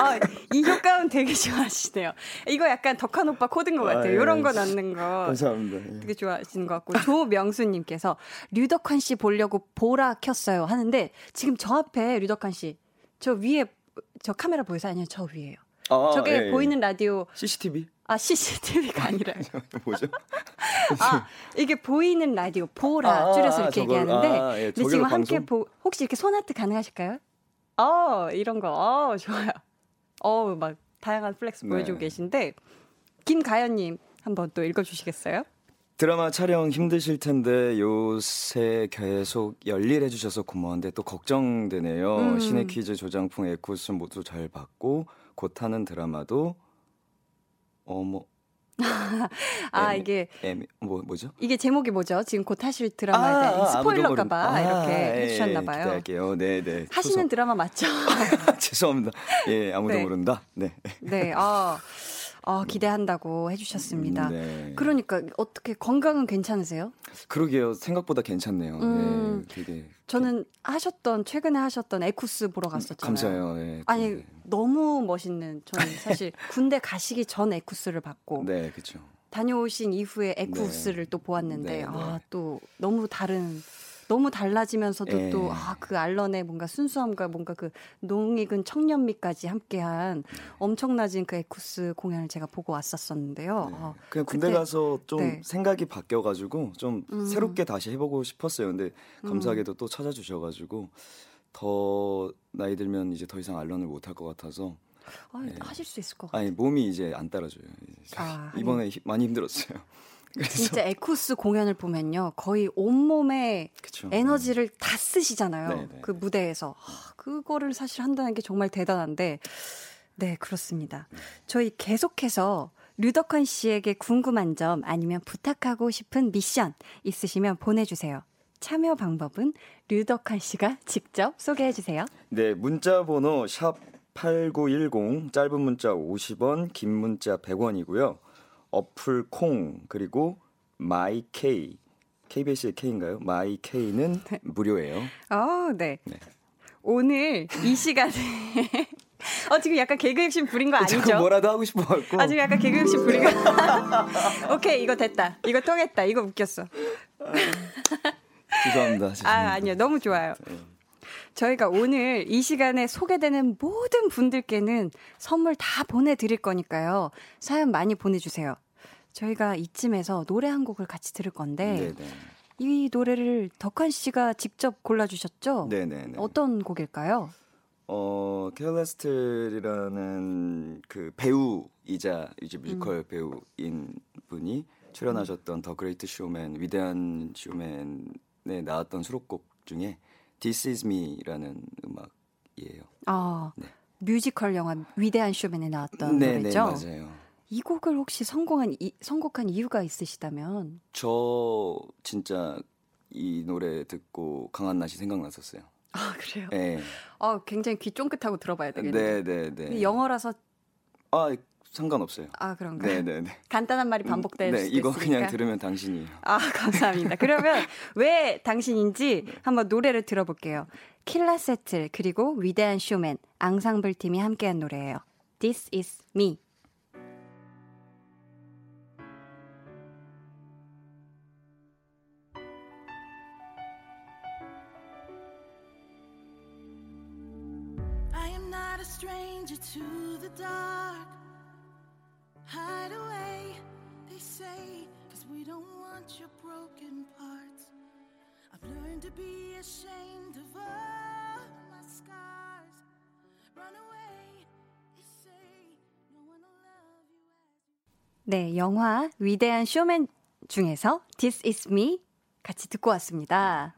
아, 이 효과음 되게 좋아하시네요. 이거 약간 덕한 오빠 코드인 것 같아요. 아, 예. 이런 거 넣는 거. 감사합니다. 예. 되게 좋아하시는 것 같고. 조명수님께서 류덕환 씨 보려고 보라 켰어요. 하는데 지금 저 앞에 류덕환 씨, 저 위에, 저 카메라 보이세요? 아니요, 저 위에요. 아, 저게 예, 예. 보이는 라디오. CCTV? 아, CCTV가 아니라. 뭐죠? 아, 이게 보이는 라디오, 보라, 아, 줄여서 이렇게 저걸, 얘기하는데. 아, 예, 근데 지금 방송? 함께 보, 혹시 이렇게 손하트 가능하실까요? 어, 이런 거. 어, 좋아요. 어, 막 다양한 flex 네. 보여주고 계신데 김가연님 한번 또 읽어주시겠어요? 드라마 촬영 힘드실 텐데 요새 계속 열일해 주셔서 고마운데 또 걱정되네요. 음. 신의 퀴즈 조장풍 에쿠우스 모두 잘 받고 곧 하는 드라마도 어머 아 M, 이게 M, 뭐 뭐죠? 이게 제목이 뭐죠? 지금 곧 하실 드라마에 아, 대한 아, 스포일러까봐 아, 이렇게 예, 해주셨나봐요. 기대할게요. 네, 네. 하시는 소소. 드라마 맞죠? 죄송합니다. 예, 아무도 네. 모른다. 네. 네. 아. 어, 기대한다고 해주셨습니다. 네. 그러니까 어떻게 건강은 괜찮으세요? 그러게요. 생각보다 괜찮네요. 음, 네, 되게. 저는 하셨던 최근에 하셨던 에쿠스 보러 갔었잖아요. 감사해요. 네, 아니 네. 너무 멋있는. 저는 사실 군대 가시기 전 에쿠스를 봤고. 네, 그렇죠. 다녀오신 이후에 에쿠스를 네. 또 보았는데 네, 아또 너무 다른 너무 달라지면서도 예. 또, 아, 그 알런의 뭔가 순수함과 뭔가 그 농익은 청년미까지 함께한 엄청나진 그 에쿠스 공연을 제가 보고 왔었었는데요. 네. 아, 그냥 군대 그때, 가서 좀 네. 생각이 바뀌어가지고 좀 음. 새롭게 다시 해보고 싶었어요. 근데 감사하게도 음. 또 찾아주셔가지고 더 나이 들면 이제 더 이상 알런을 못 할 것 같아서 아, 네. 하실 수 있을 것 같아요. 아니 몸이 이제 안 따라줘요. 아, 이번에 아니. 많이 힘들었어요. 진짜 에쿠스 공연을 보면요. 거의 온몸에 그쵸. 에너지를 다 쓰시잖아요. 네네. 그 무대에서. 아, 그거를 사실 한다는 게 정말 대단한데. 네, 그렇습니다. 저희 계속해서 류덕환 씨에게 궁금한 점 아니면 부탁하고 싶은 미션 있으시면 보내주세요. 참여 방법은 류덕환 씨가 직접 소개해 주세요. 네, 문자 번호 샵 8910 짧은 문자 50원, 긴 문자 100원이고요. 어플 콩 그리고 마이케이 KBS의 K인가요? 마이케이는 네. 무료예요. 어, 네. 네. 오늘 이 시간에 어 지금 약간 개그 욕심 부린 거 아니죠? 뭐라도 하고 싶어 갖고. 아 지금 약간 개그 욕심 부린 거. 오케이 이거 됐다. 이거 통했다. 이거 웃겼어. 아, 죄송합니다, 죄송합니다. 아 아니요 너무 좋아요. 네. 저희가 오늘 이 시간에 소개되는 모든 분들께는 선물 다 보내드릴 거니까요. 사연 많이 보내주세요. 저희가 이쯤에서 노래 한 곡을 같이 들을 건데 네네. 이 노래를 덕환 씨가 직접 골라주셨죠? 네네. 어떤 곡일까요? 어, 케알라 세틀이라는 그 배우이자 이제 뮤지컬 음. 배우인 분이 출연하셨던 The Great Showman 위대한 쇼맨에 나왔던 수록곡 중에 This Is Me라는 음악이에요. 아, 네. 뮤지컬 영화 위대한 쇼맨에 나왔던 네, 네 노래죠. 네, 맞아요. 이 곡을 혹시 성공한 이, 선곡한 이유가 있으시다면? 저 진짜 이 노래 듣고 강한나 씨 생각났었어요. 아 그래요? 네. 아 굉장히 귀 쫑긋하고 들어봐야 되겠네요. 네, 네, 네. 영어라서 아 상관없어요. 아 그런가요? 네네네. 네. 간단한 말이 반복될 음, 네, 수도 이거 있으니까. 그냥 들으면 당신이에요. 아 감사합니다. 그러면 왜 당신인지 네. 한번 노래를 들어볼게요. 킬라 세틀 그리고 위대한 쇼맨 앙상블 팀이 함께한 노래예요. This is me. to the dark. Hide away, they say, cause we don't want your broken parts. I've learned to be ashamed of all my scars. Run away, they say, no one will love you as 네, 영화 위대한 쇼맨 중에서 This Is Me 같이 듣고 왔습니다.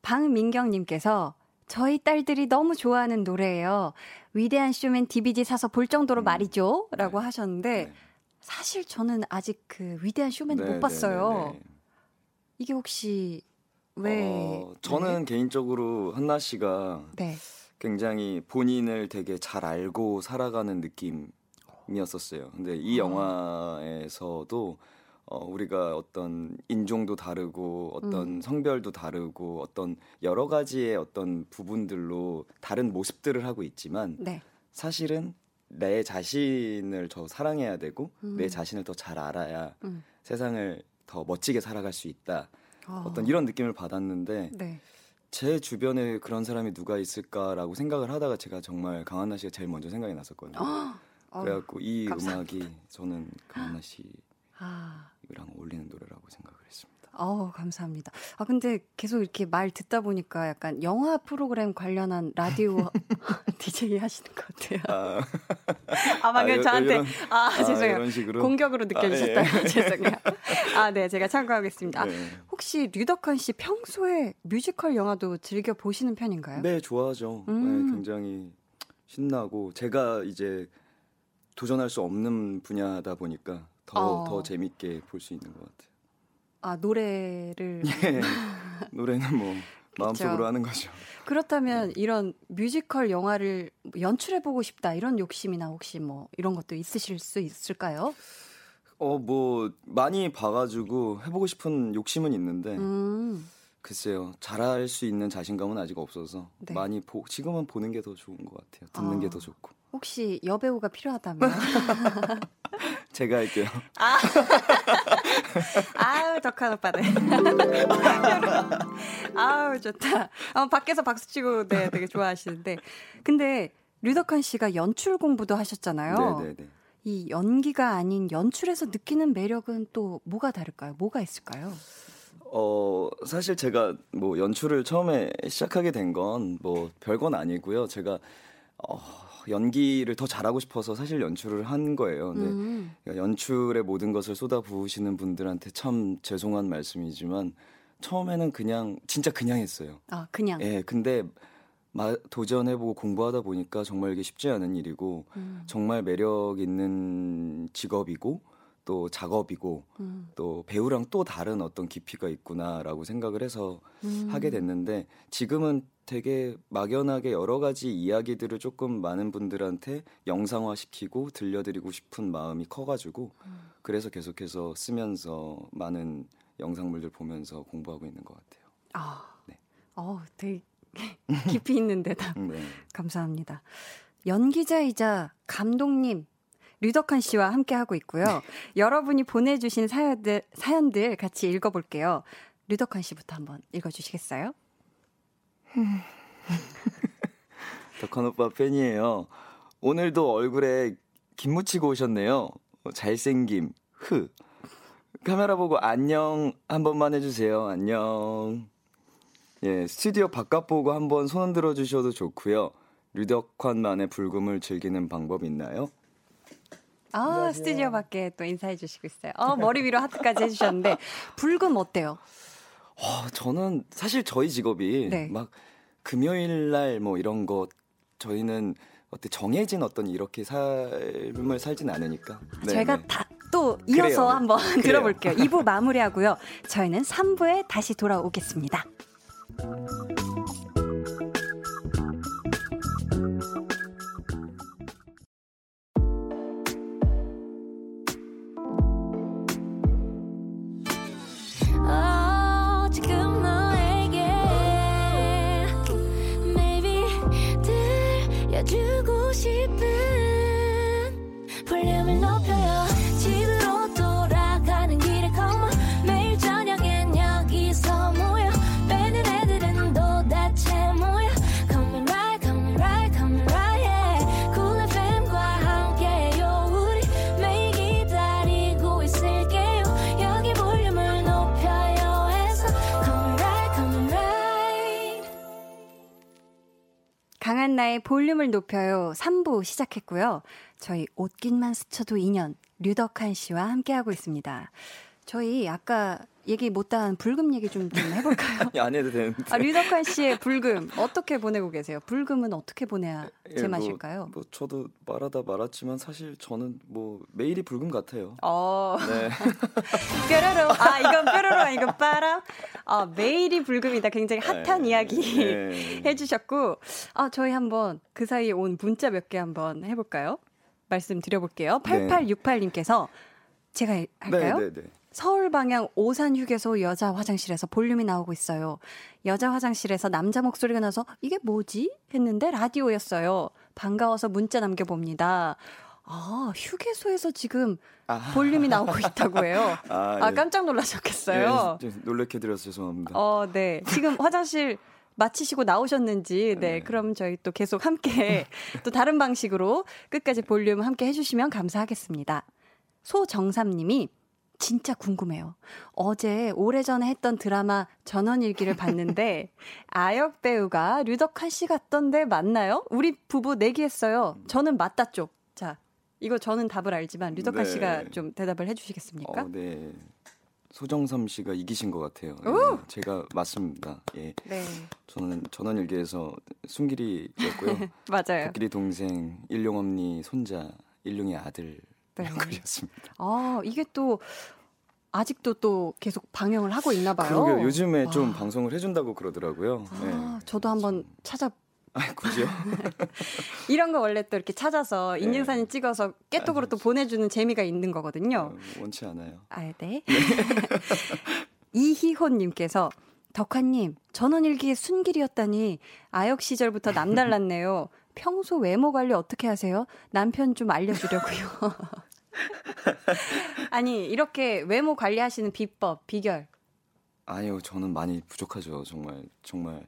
방민경님께서 저희 딸들이 너무 좋아하는 노래예요. 위대한 쇼맨 DVD 사서 볼 정도로 음. 말이죠. 라고 네. 하셨는데, 네. 사실 저는 아직 그 위대한 쇼맨 네, 못 네, 봤어요. 네, 네, 이게 혹시 왜? 어, 저는 개인적으로 한나 씨가 굉장히 본인을 되게 잘 알고 살아가는 느낌이었었어요. 근데 이 아. 영화에서도 어, 우리가 어떤 인종도 다르고 어떤 음. 성별도 다르고 어떤 여러 가지의 어떤 부분들로 다른 모습들을 하고 있지만 네. 사실은 내 자신을 더 사랑해야 되고 음. 내 자신을 더 잘 알아야 음. 세상을 더 멋지게 살아갈 수 있다. 어. 어떤 이런 느낌을 받았는데 네. 제 주변에 그런 사람이 누가 있을까라고 생각을 하다가 제가 정말 강한나 씨가 제일 먼저 생각이 났었거든요. 어. 그래갖고 이 감사합니다. 음악이 저는 강한나 씨 아. 이랑 어울리는 노래라고 생각을 했습니다. 어, 감사합니다. 아, 근데 계속 이렇게 말 듣다 보니까 약간 영화 프로그램 관련한 라디오 DJ 하시는 것 같아요. 아, 아 방금 아, 저한테, 이런, 아, 아, 죄송해요. 공격으로 느껴지셨다요. 아, 예. 죄송해요. 아, 네, 제가 참고하겠습니다. 네. 아, 혹시 류덕환 씨 평소에 뮤지컬 영화도 즐겨 보시는 편인가요? 네, 좋아하죠. 음. 네, 굉장히 신나고, 제가 이제 도전할 수 없는 분야다 보니까 더더 어. 재밌게 볼 수 있는 것 같아요. 아 노래를 예. 노래는 뭐 마음속으로 하는 거죠. 그렇다면 이런 뮤지컬 영화를 연출해 보고 싶다 이런 욕심이나 혹시 뭐 이런 것도 있으실 수 있을까요? 어 뭐 많이 봐가지고 해보고 싶은 욕심은 있는데 음. 글쎄요 잘할 수 있는 자신감은 아직 없어서 네. 많이 보 지금은 보는 게 더 좋은 것 같아요. 듣는 아. 게더 좋고. 혹시 여배우가 필요하다면 제가 할게요. 아, 아우 덕한 오빠네. 아우 좋다. 어, 밖에서 박수 치고 네 되게 좋아하시는데 근데 류덕한 씨가 연출 공부도 하셨잖아요. 네네네. 네, 네. 이 연기가 아닌 연출에서 느끼는 매력은 또 뭐가 다를까요? 뭐가 있을까요? 어, 사실 제가 뭐 연출을 처음에 시작하게 된 건 뭐 별건 아니고요. 제가 어, 연기를 더 잘하고 싶어서 사실 연출을 한 거예요. 근데 음. 연출의 모든 것을 쏟아 부으시는 분들한테 참 죄송한 말씀이지만 처음에는 그냥 진짜 그냥 했어요. 아, 그냥. 예, 근데 마, 도전해보고 공부하다 보니까 정말 이게 쉽지 않은 일이고 음. 정말 매력 있는 직업이고 또 작업이고 음. 또 배우랑 또 다른 어떤 깊이가 있구나라고 생각을 해서 음. 하게 됐는데 지금은 되게 막연하게 여러 가지 이야기들을 조금 많은 분들한테 영상화 시키고 들려드리고 싶은 마음이 커가지고 음. 그래서 계속해서 쓰면서 많은 영상물들 보면서 공부하고 있는 것 같아요. 아, 네. 어, 되게 깊이 있는 데다. 네. 감사합니다. 연기자이자 감독님 류덕한 씨와 함께 하고 있고요. 여러분이 보내주신 사연들 사연들 같이 읽어볼게요. 류덕한 씨부터 한번 읽어주시겠어요? 덕한 오빠 팬이에요. 오늘도 얼굴에 김 묻히고 오셨네요. 잘생김, 흐. 카메라 보고 안녕 한 번만 해주세요. 안녕. 예, 스튜디오 바깥 보고 한 번 손 흔들어 주셔도 좋고요. 류덕환만의 불금을 즐기는 방법 있나요? 아, 안녕하세요. 스튜디오 밖에 또 인사해 주시고 있어요. 어, 머리 위로 하트까지 해주셨는데, 불금 어때요? 어, 저는 사실 저희 직업이 네. 막 금요일 날 뭐 이런 거 저희는 어때 정해진 어떤 이렇게 삶을 살진 않으니까. 네, 저희가 네. 다또 이어서 그래요. 한번 들어볼게요. 2부 마무리하고요. 저희는 3부에 다시 돌아오겠습니다. 강한나의 볼륨을 높여요 3부 시작했고요. 저희 옷깃만 스쳐도 2년 류덕한 씨와 함께하고 있습니다. 저희 아까 얘기 못한 불금 얘기 좀, 좀 해볼까요? 안 해도 되는데. 아, 류덕환 씨의 불금 어떻게 보내고 계세요? 불금은 어떻게 보내야 예, 제맛일까요? 뭐, 뭐, 저도 말하다 말았지만 사실 저는 뭐 매일이 불금 같아요. 어. 네. 뾰로로. 아 이건 뾰로로 아니고 빠라. 아 매일이 불금이다. 굉장히 핫한 네. 이야기 네. 해주셨고 아 저희 한번 그 사이에 온 문자 몇 개 한번 해볼까요? 말씀드려볼게요. 8868님께서 제가 할까요? 네, 네, 네. 서울 방향 오산 휴게소 여자 화장실에서 볼륨이 나오고 있어요. 여자 화장실에서 남자 목소리가 나서 이게 뭐지? 했는데 라디오였어요. 반가워서 문자 남겨봅니다. 아, 휴게소에서 지금 아. 볼륨이 나오고 있다고 해요. 아, 아 예. 깜짝 놀라셨겠어요. 예, 놀래켜드려서 죄송합니다. 어, 네. 지금 화장실 마치시고 나오셨는지, 네, 네. 그럼 저희 또 계속 함께 또 다른 방식으로 끝까지 볼륨 함께 해주시면 감사하겠습니다. 소정삼님이 진짜 궁금해요. 어제 오래전에 했던 드라마 전원일기를 봤는데 아역 배우가 류덕한 씨 같던데 맞나요? 우리 부부 내기했어요. 저는 맞다 쪽. 자, 이거 저는 답을 알지만 류덕한 네. 씨가 좀 대답을 해주시겠습니까? 어, 네. 소정삼 씨가 이기신 것 같아요. 네, 제가 맞습니다. 예. 네. 저는 전원일기에서 순길이였고요. 맞아요. 코끼리 동생, 일용 언니 손자, 일용의 아들 네. 연극이었습니다. 아 이게 또 아직도 또 계속 방영을 하고 있나 봐요. 그러게요. 요즘에 와. 좀 방송을 해준다고 그러더라고요. 아, 네. 저도 한번 찾아. 아, 굳이요? 이런 거 원래 또 이렇게 찾아서 네. 인증사진 네. 찍어서 깨톡으로 아, 또 보내주는 재미가 있는 거거든요. 어, 원치 않아요. 아, 네. 네. 이희호님께서 덕화님, 전원일기의 순길이었다니 아역 시절부터 남달랐네요. 평소 외모 관리 어떻게 하세요? 남편 좀 알려주려고요. 아니 이렇게 외모 관리하시는 비법, 비결. 아니요, 저는 많이 부족하죠. 정말 정말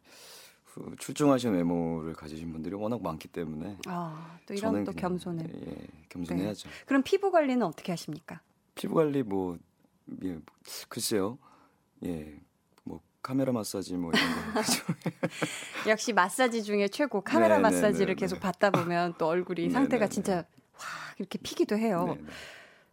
출중하신 외모를 가지신 분들이 워낙 많기 때문에. 아, 또 이런 또 겸손을. 예, 겸손해야죠. 네. 그럼 피부 관리는 어떻게 하십니까? 피부 관리 뭐 예, 글쎄요. 예. 카메라 마사지 뭐 이런 거. 역시 마사지 중에 최고 카메라 네, 마사지를 네, 네, 계속 받다 보면 또 얼굴이 네, 상태가 네, 진짜 확 이렇게 피기도 해요.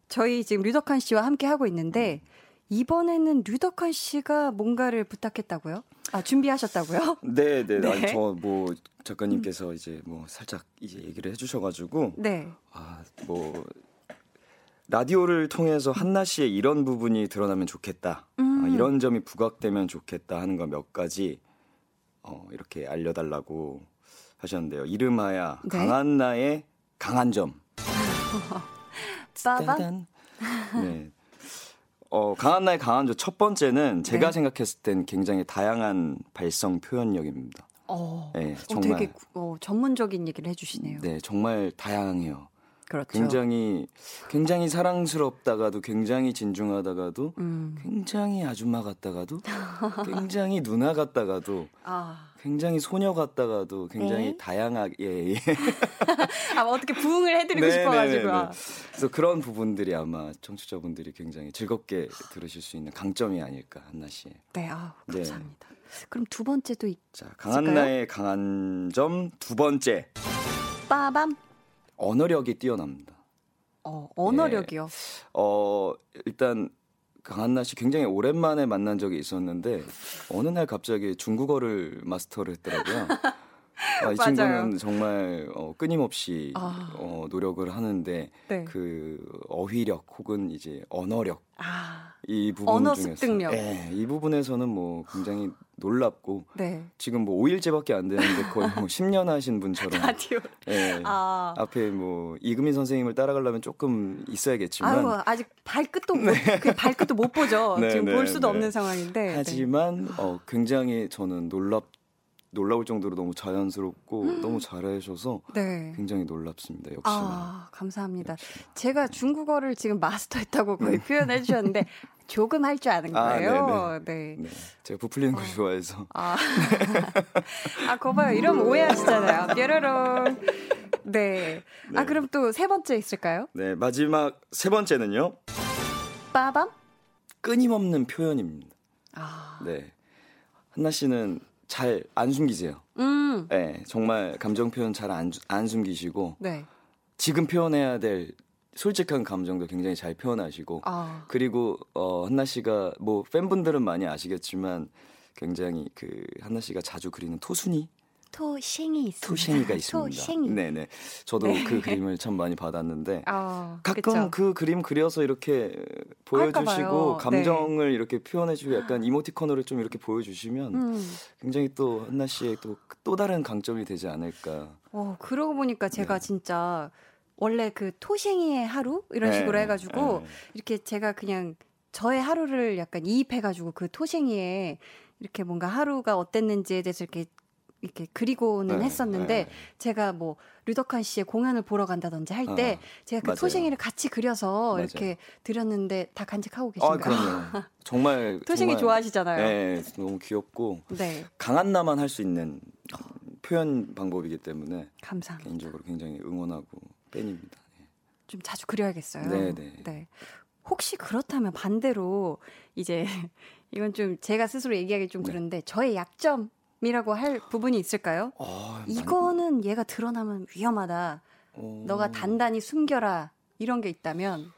저희 지금 류덕한 씨와 함께 하고 있는데 이번에는 류덕한 씨가 뭔가를 부탁했다고요? 아 준비하셨다고요? 네, 네. 네. 저뭐 작가님께서 음. 이제 뭐 살짝 이제 얘기를 해주셔가지고 네. 아뭐 라디오를 통해서 한나 씨의 이런 부분이 드러나면 좋겠다. 아, 음. 아, 이런 점이 부각되면 좋겠다 하는 거 몇 가지 어, 이렇게 알려달라고 하셨는데요. 이름하야 네? 강한나의 강한 점. 빠밤. 네. 어, 강한 나의 강한 점첫 번째는 제가 네. 생각했을 땐 굉장히 다양한 발성 표현력입니다. 어, 네, 정말 어, 되게 어, 전문적인 얘기를 해주시네요. 네, 정말 다양해요. 그렇죠. 굉장히 굉장히 사랑스럽다가도 굉장히 진중하다가도 음. 굉장히 아줌마 같다가도 굉장히 누나 같다가도 아. 굉장히 소녀 같다가도 굉장히 에? 다양하게 예, 예. 아 어떻게 부응을 해드리고 네, 싶어가지고 네, 네, 네. 그래서 그런 부분들이 아마 청취자분들이 굉장히 즐겁게 들으실 수 있는 강점이 아닐까 한나 씨. 네, 아 감사합니다. 그럼 두 번째도 있, 자 강한나의 강한 점 두 번째. 빠밤. 언어력이 뛰어납니다. 어, 언어력이요? 네. 어, 일단 강한나 씨 굉장히 오랜만에 만난 적이 있었는데 어느 날 갑자기 중국어를 마스터를 했더라고요. 아, 이 친구는 정말 어, 끊임없이 아. 어, 노력을 하는데 네. 그 어휘력 혹은 이제 언어력 아. 이 부분 언어 중에서 습득력. 네, 이 부분에서는 뭐 굉장히 놀랍고 네. 지금 뭐 5일째밖에 안 되는데 거의 뭐 10년 하신 분처럼 라디오 네, 아. 앞에 뭐 이금희 선생님을 따라가려면 조금 있어야겠지만 아유, 아직 발끝도 못, 네. 그 발끝도 못 보죠. 네, 지금 볼 네, 수도 네. 없는 상황인데 하지만 어, 굉장히 저는 놀랍 놀라울 정도로 너무 자연스럽고 음. 너무 잘하셔서 네. 굉장히 놀랍습니다. 역시. 아, 감사합니다. 역시나. 제가 중국어를 지금 마스터했다고 거의 네. 표현해 주셨는데 조금 할 줄 아는 아, 거예요. 아, 네. 네. 제가 부풀리는 걸 어. 좋아해서. 아, 아, 거 봐요. 이러면 오해하시잖아요. 뾰로롱. 네. 네. 아, 그럼 또 세 번째 있을까요? 네, 마지막 세 번째는요. 빠밤? 끊임없는 표현입니다. 아. 네. 한나 씨는 잘 안 숨기세요. 음. 네, 정말 감정 표현 잘 안 안 숨기시고 네. 지금 표현해야 될 솔직한 감정도 굉장히 잘 표현하시고 아. 그리고 어 한나 씨가 뭐 팬분들은 많이 아시겠지만 굉장히 그 한나 씨가 자주 그리는 토순이 토생이 있습니다. 토생이가 있습니다. 토생이. 네네. 저도 네. 그 그림을 참 많이 받았는데 어, 가끔 그쵸? 그 그림 그려서 이렇게 보여주시고 감정을 네. 이렇게 표현해주고 약간 이모티콘으로 좀 이렇게 보여주시면 음. 굉장히 또 한나 씨의 또 또 다른 강점이 되지 않을까. 어 그러고 보니까 제가 네. 진짜 원래 그 토생이의 하루 이런 네. 식으로 해가지고 네. 이렇게 제가 그냥 저의 하루를 약간 이입해가지고 그 토생이에 이렇게 뭔가 하루가 어땠는지에 대해서 이렇게 이렇게 그리고는 네, 했었는데 네. 제가 뭐 류덕한 씨의 공연을 보러 간다든지 할때 어, 제가 그 맞아요. 토생이를 같이 그려서 맞아요. 이렇게 드렸는데 다 간직하고 계신가요? 아. 정말 토생이 정말, 좋아하시잖아요. 네, 너무 귀엽고 네. 강한 나만 할 수 있는 표현 방법이기 때문에 감사합니다. 개인적으로 굉장히 응원하고 팬입니다. 네. 좀 자주 그려야겠어요. 네, 네. 네. 혹시 그렇다면 반대로 이제 이건 좀 제가 스스로 얘기하기 좀 네. 그런데 저의 약점 이라고 할 부분이 있을까요? 어, 이거는 얘가 드러나면 위험하다. 어... 너가 단단히 숨겨라. 이런 게 있다면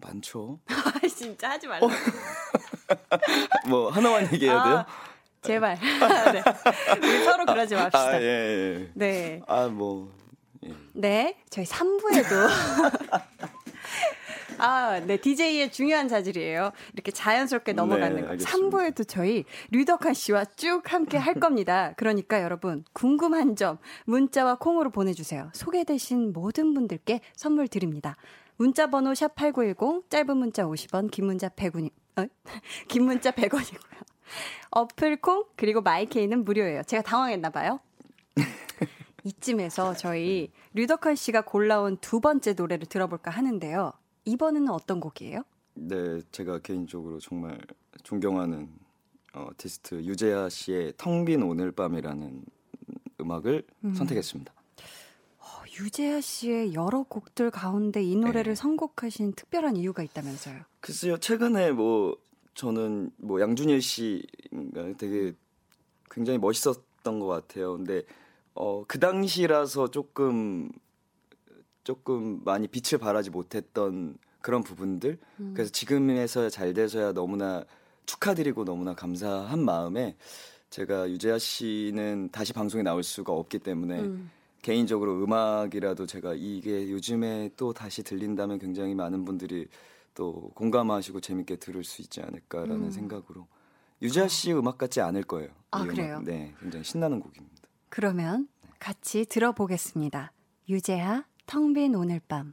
많죠. 진짜 하지 말라. 어. 뭐 하나만 얘기해야 돼요? 아, 제발. 네. 우리 서로 그러지 맙시다. 아, 예, 예. 네. 아, 뭐. 예. 네. 저희 3부에도 아, 네. DJ의 중요한 자질이에요. 이렇게 자연스럽게 네, 넘어가는 네, 거. 3부에도 저희 류덕환 씨와 쭉 함께 할 겁니다. 그러니까 여러분, 궁금한 점 문자와 콩으로 보내주세요. 소개되신 모든 분들께 선물 드립니다. 문자 번호 샵8910, 짧은 문자 50원, 긴 문자 100원, 어? 긴 문자 100원이고요. 어플 콩, 그리고 마이케이는 무료예요. 제가 당황했나 봐요. 이쯤에서 저희 류덕환 씨가 골라온 두 번째 노래를 들어볼까 하는데요. 이번에는 어떤 곡이에요? 네, 제가 개인적으로 정말 존경하는 어, 티스트 유재하 씨의 텅 빈 오늘 밤이라는 음악을 음. 선택했습니다. 어, 유재하 씨의 여러 곡들 가운데 이 노래를 네. 선곡하신 특별한 이유가 있다면서요? 글쎄요, 최근에 뭐 저는 뭐 양준일 씨가 되게 굉장히 멋있었던 것 같아요. 근데 어, 그 당시라서 조금 조금 많이 빛을 발하지 못했던 그런 부분들. 음. 그래서 지금에서야 잘 돼서야 너무나 축하드리고 너무나 감사한 마음에 제가 유재하 씨는 다시 방송에 나올 수가 없기 때문에 음. 개인적으로 음악이라도 제가 이게 요즘에 또 다시 들린다면 굉장히 많은 분들이 또 공감하시고 재밌게 들을 수 있지 않을까라는 음. 생각으로 유재하 씨 음악 같지 않을 거예요. 아 그래요? 네, 굉장히 신나는 곡입니다. 그러면 같이 들어보겠습니다. 유재하 텅 빈 오늘 밤.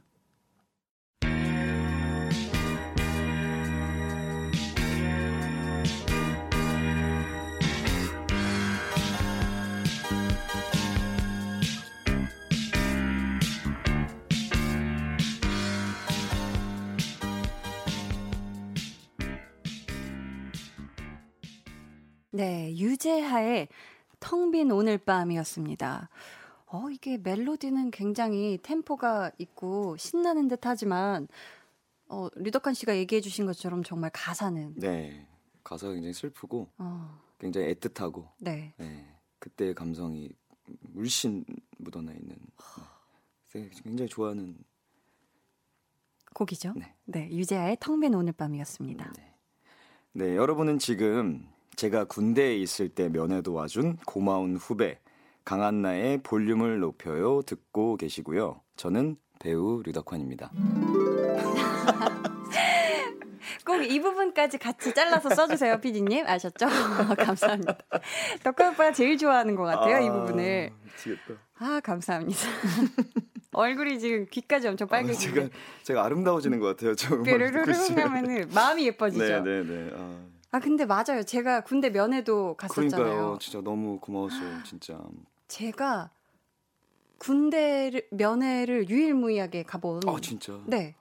네, 유재하의 텅 빈 오늘 밤이었습니다. 어, 이게 멜로디는 굉장히 템포가 있고 신나는 듯 하지만, 어, 류덕한 씨가 얘기해 주신 것처럼 정말 가사는. 네. 가사가 굉장히 슬프고, 어. 굉장히 애틋하고, 네. 네. 그때의 감성이 물씬 묻어나 있는, 네. 굉장히 좋아하는 곡이죠. 네. 네. 유재하의 텅빈 오늘 밤이었습니다. 네. 네. 여러분은 지금 제가 군대에 있을 때 면회 도 와준 고마운 후배 강한나의 볼륨을 높여요 듣고 계시고요. 저는 배우 류덕환입니다. 꼭 이 부분까지 같이 잘라서 써주세요, 피디님. 아셨죠? 감사합니다. 덕환 오빠가 제일 좋아하는 것 같아요, 아, 이 부분을. 미치겠다. 아, 감사합니다. 얼굴이 지금 귀까지 엄청 빨개지고. 아, 제가, 제가 아름다워지는 것 같아요, 저 음악 듣고 하면은 마음이 예뻐지죠. 네 네네. 네, 네. 아. 아 근데 맞아요. 제가 군대 면회도 갔었잖아요. 그러니까요. 진짜 너무 고마웠어요. 진짜. 제가 군대를 면회를 유일무이하게 가본. 아 진짜. 네.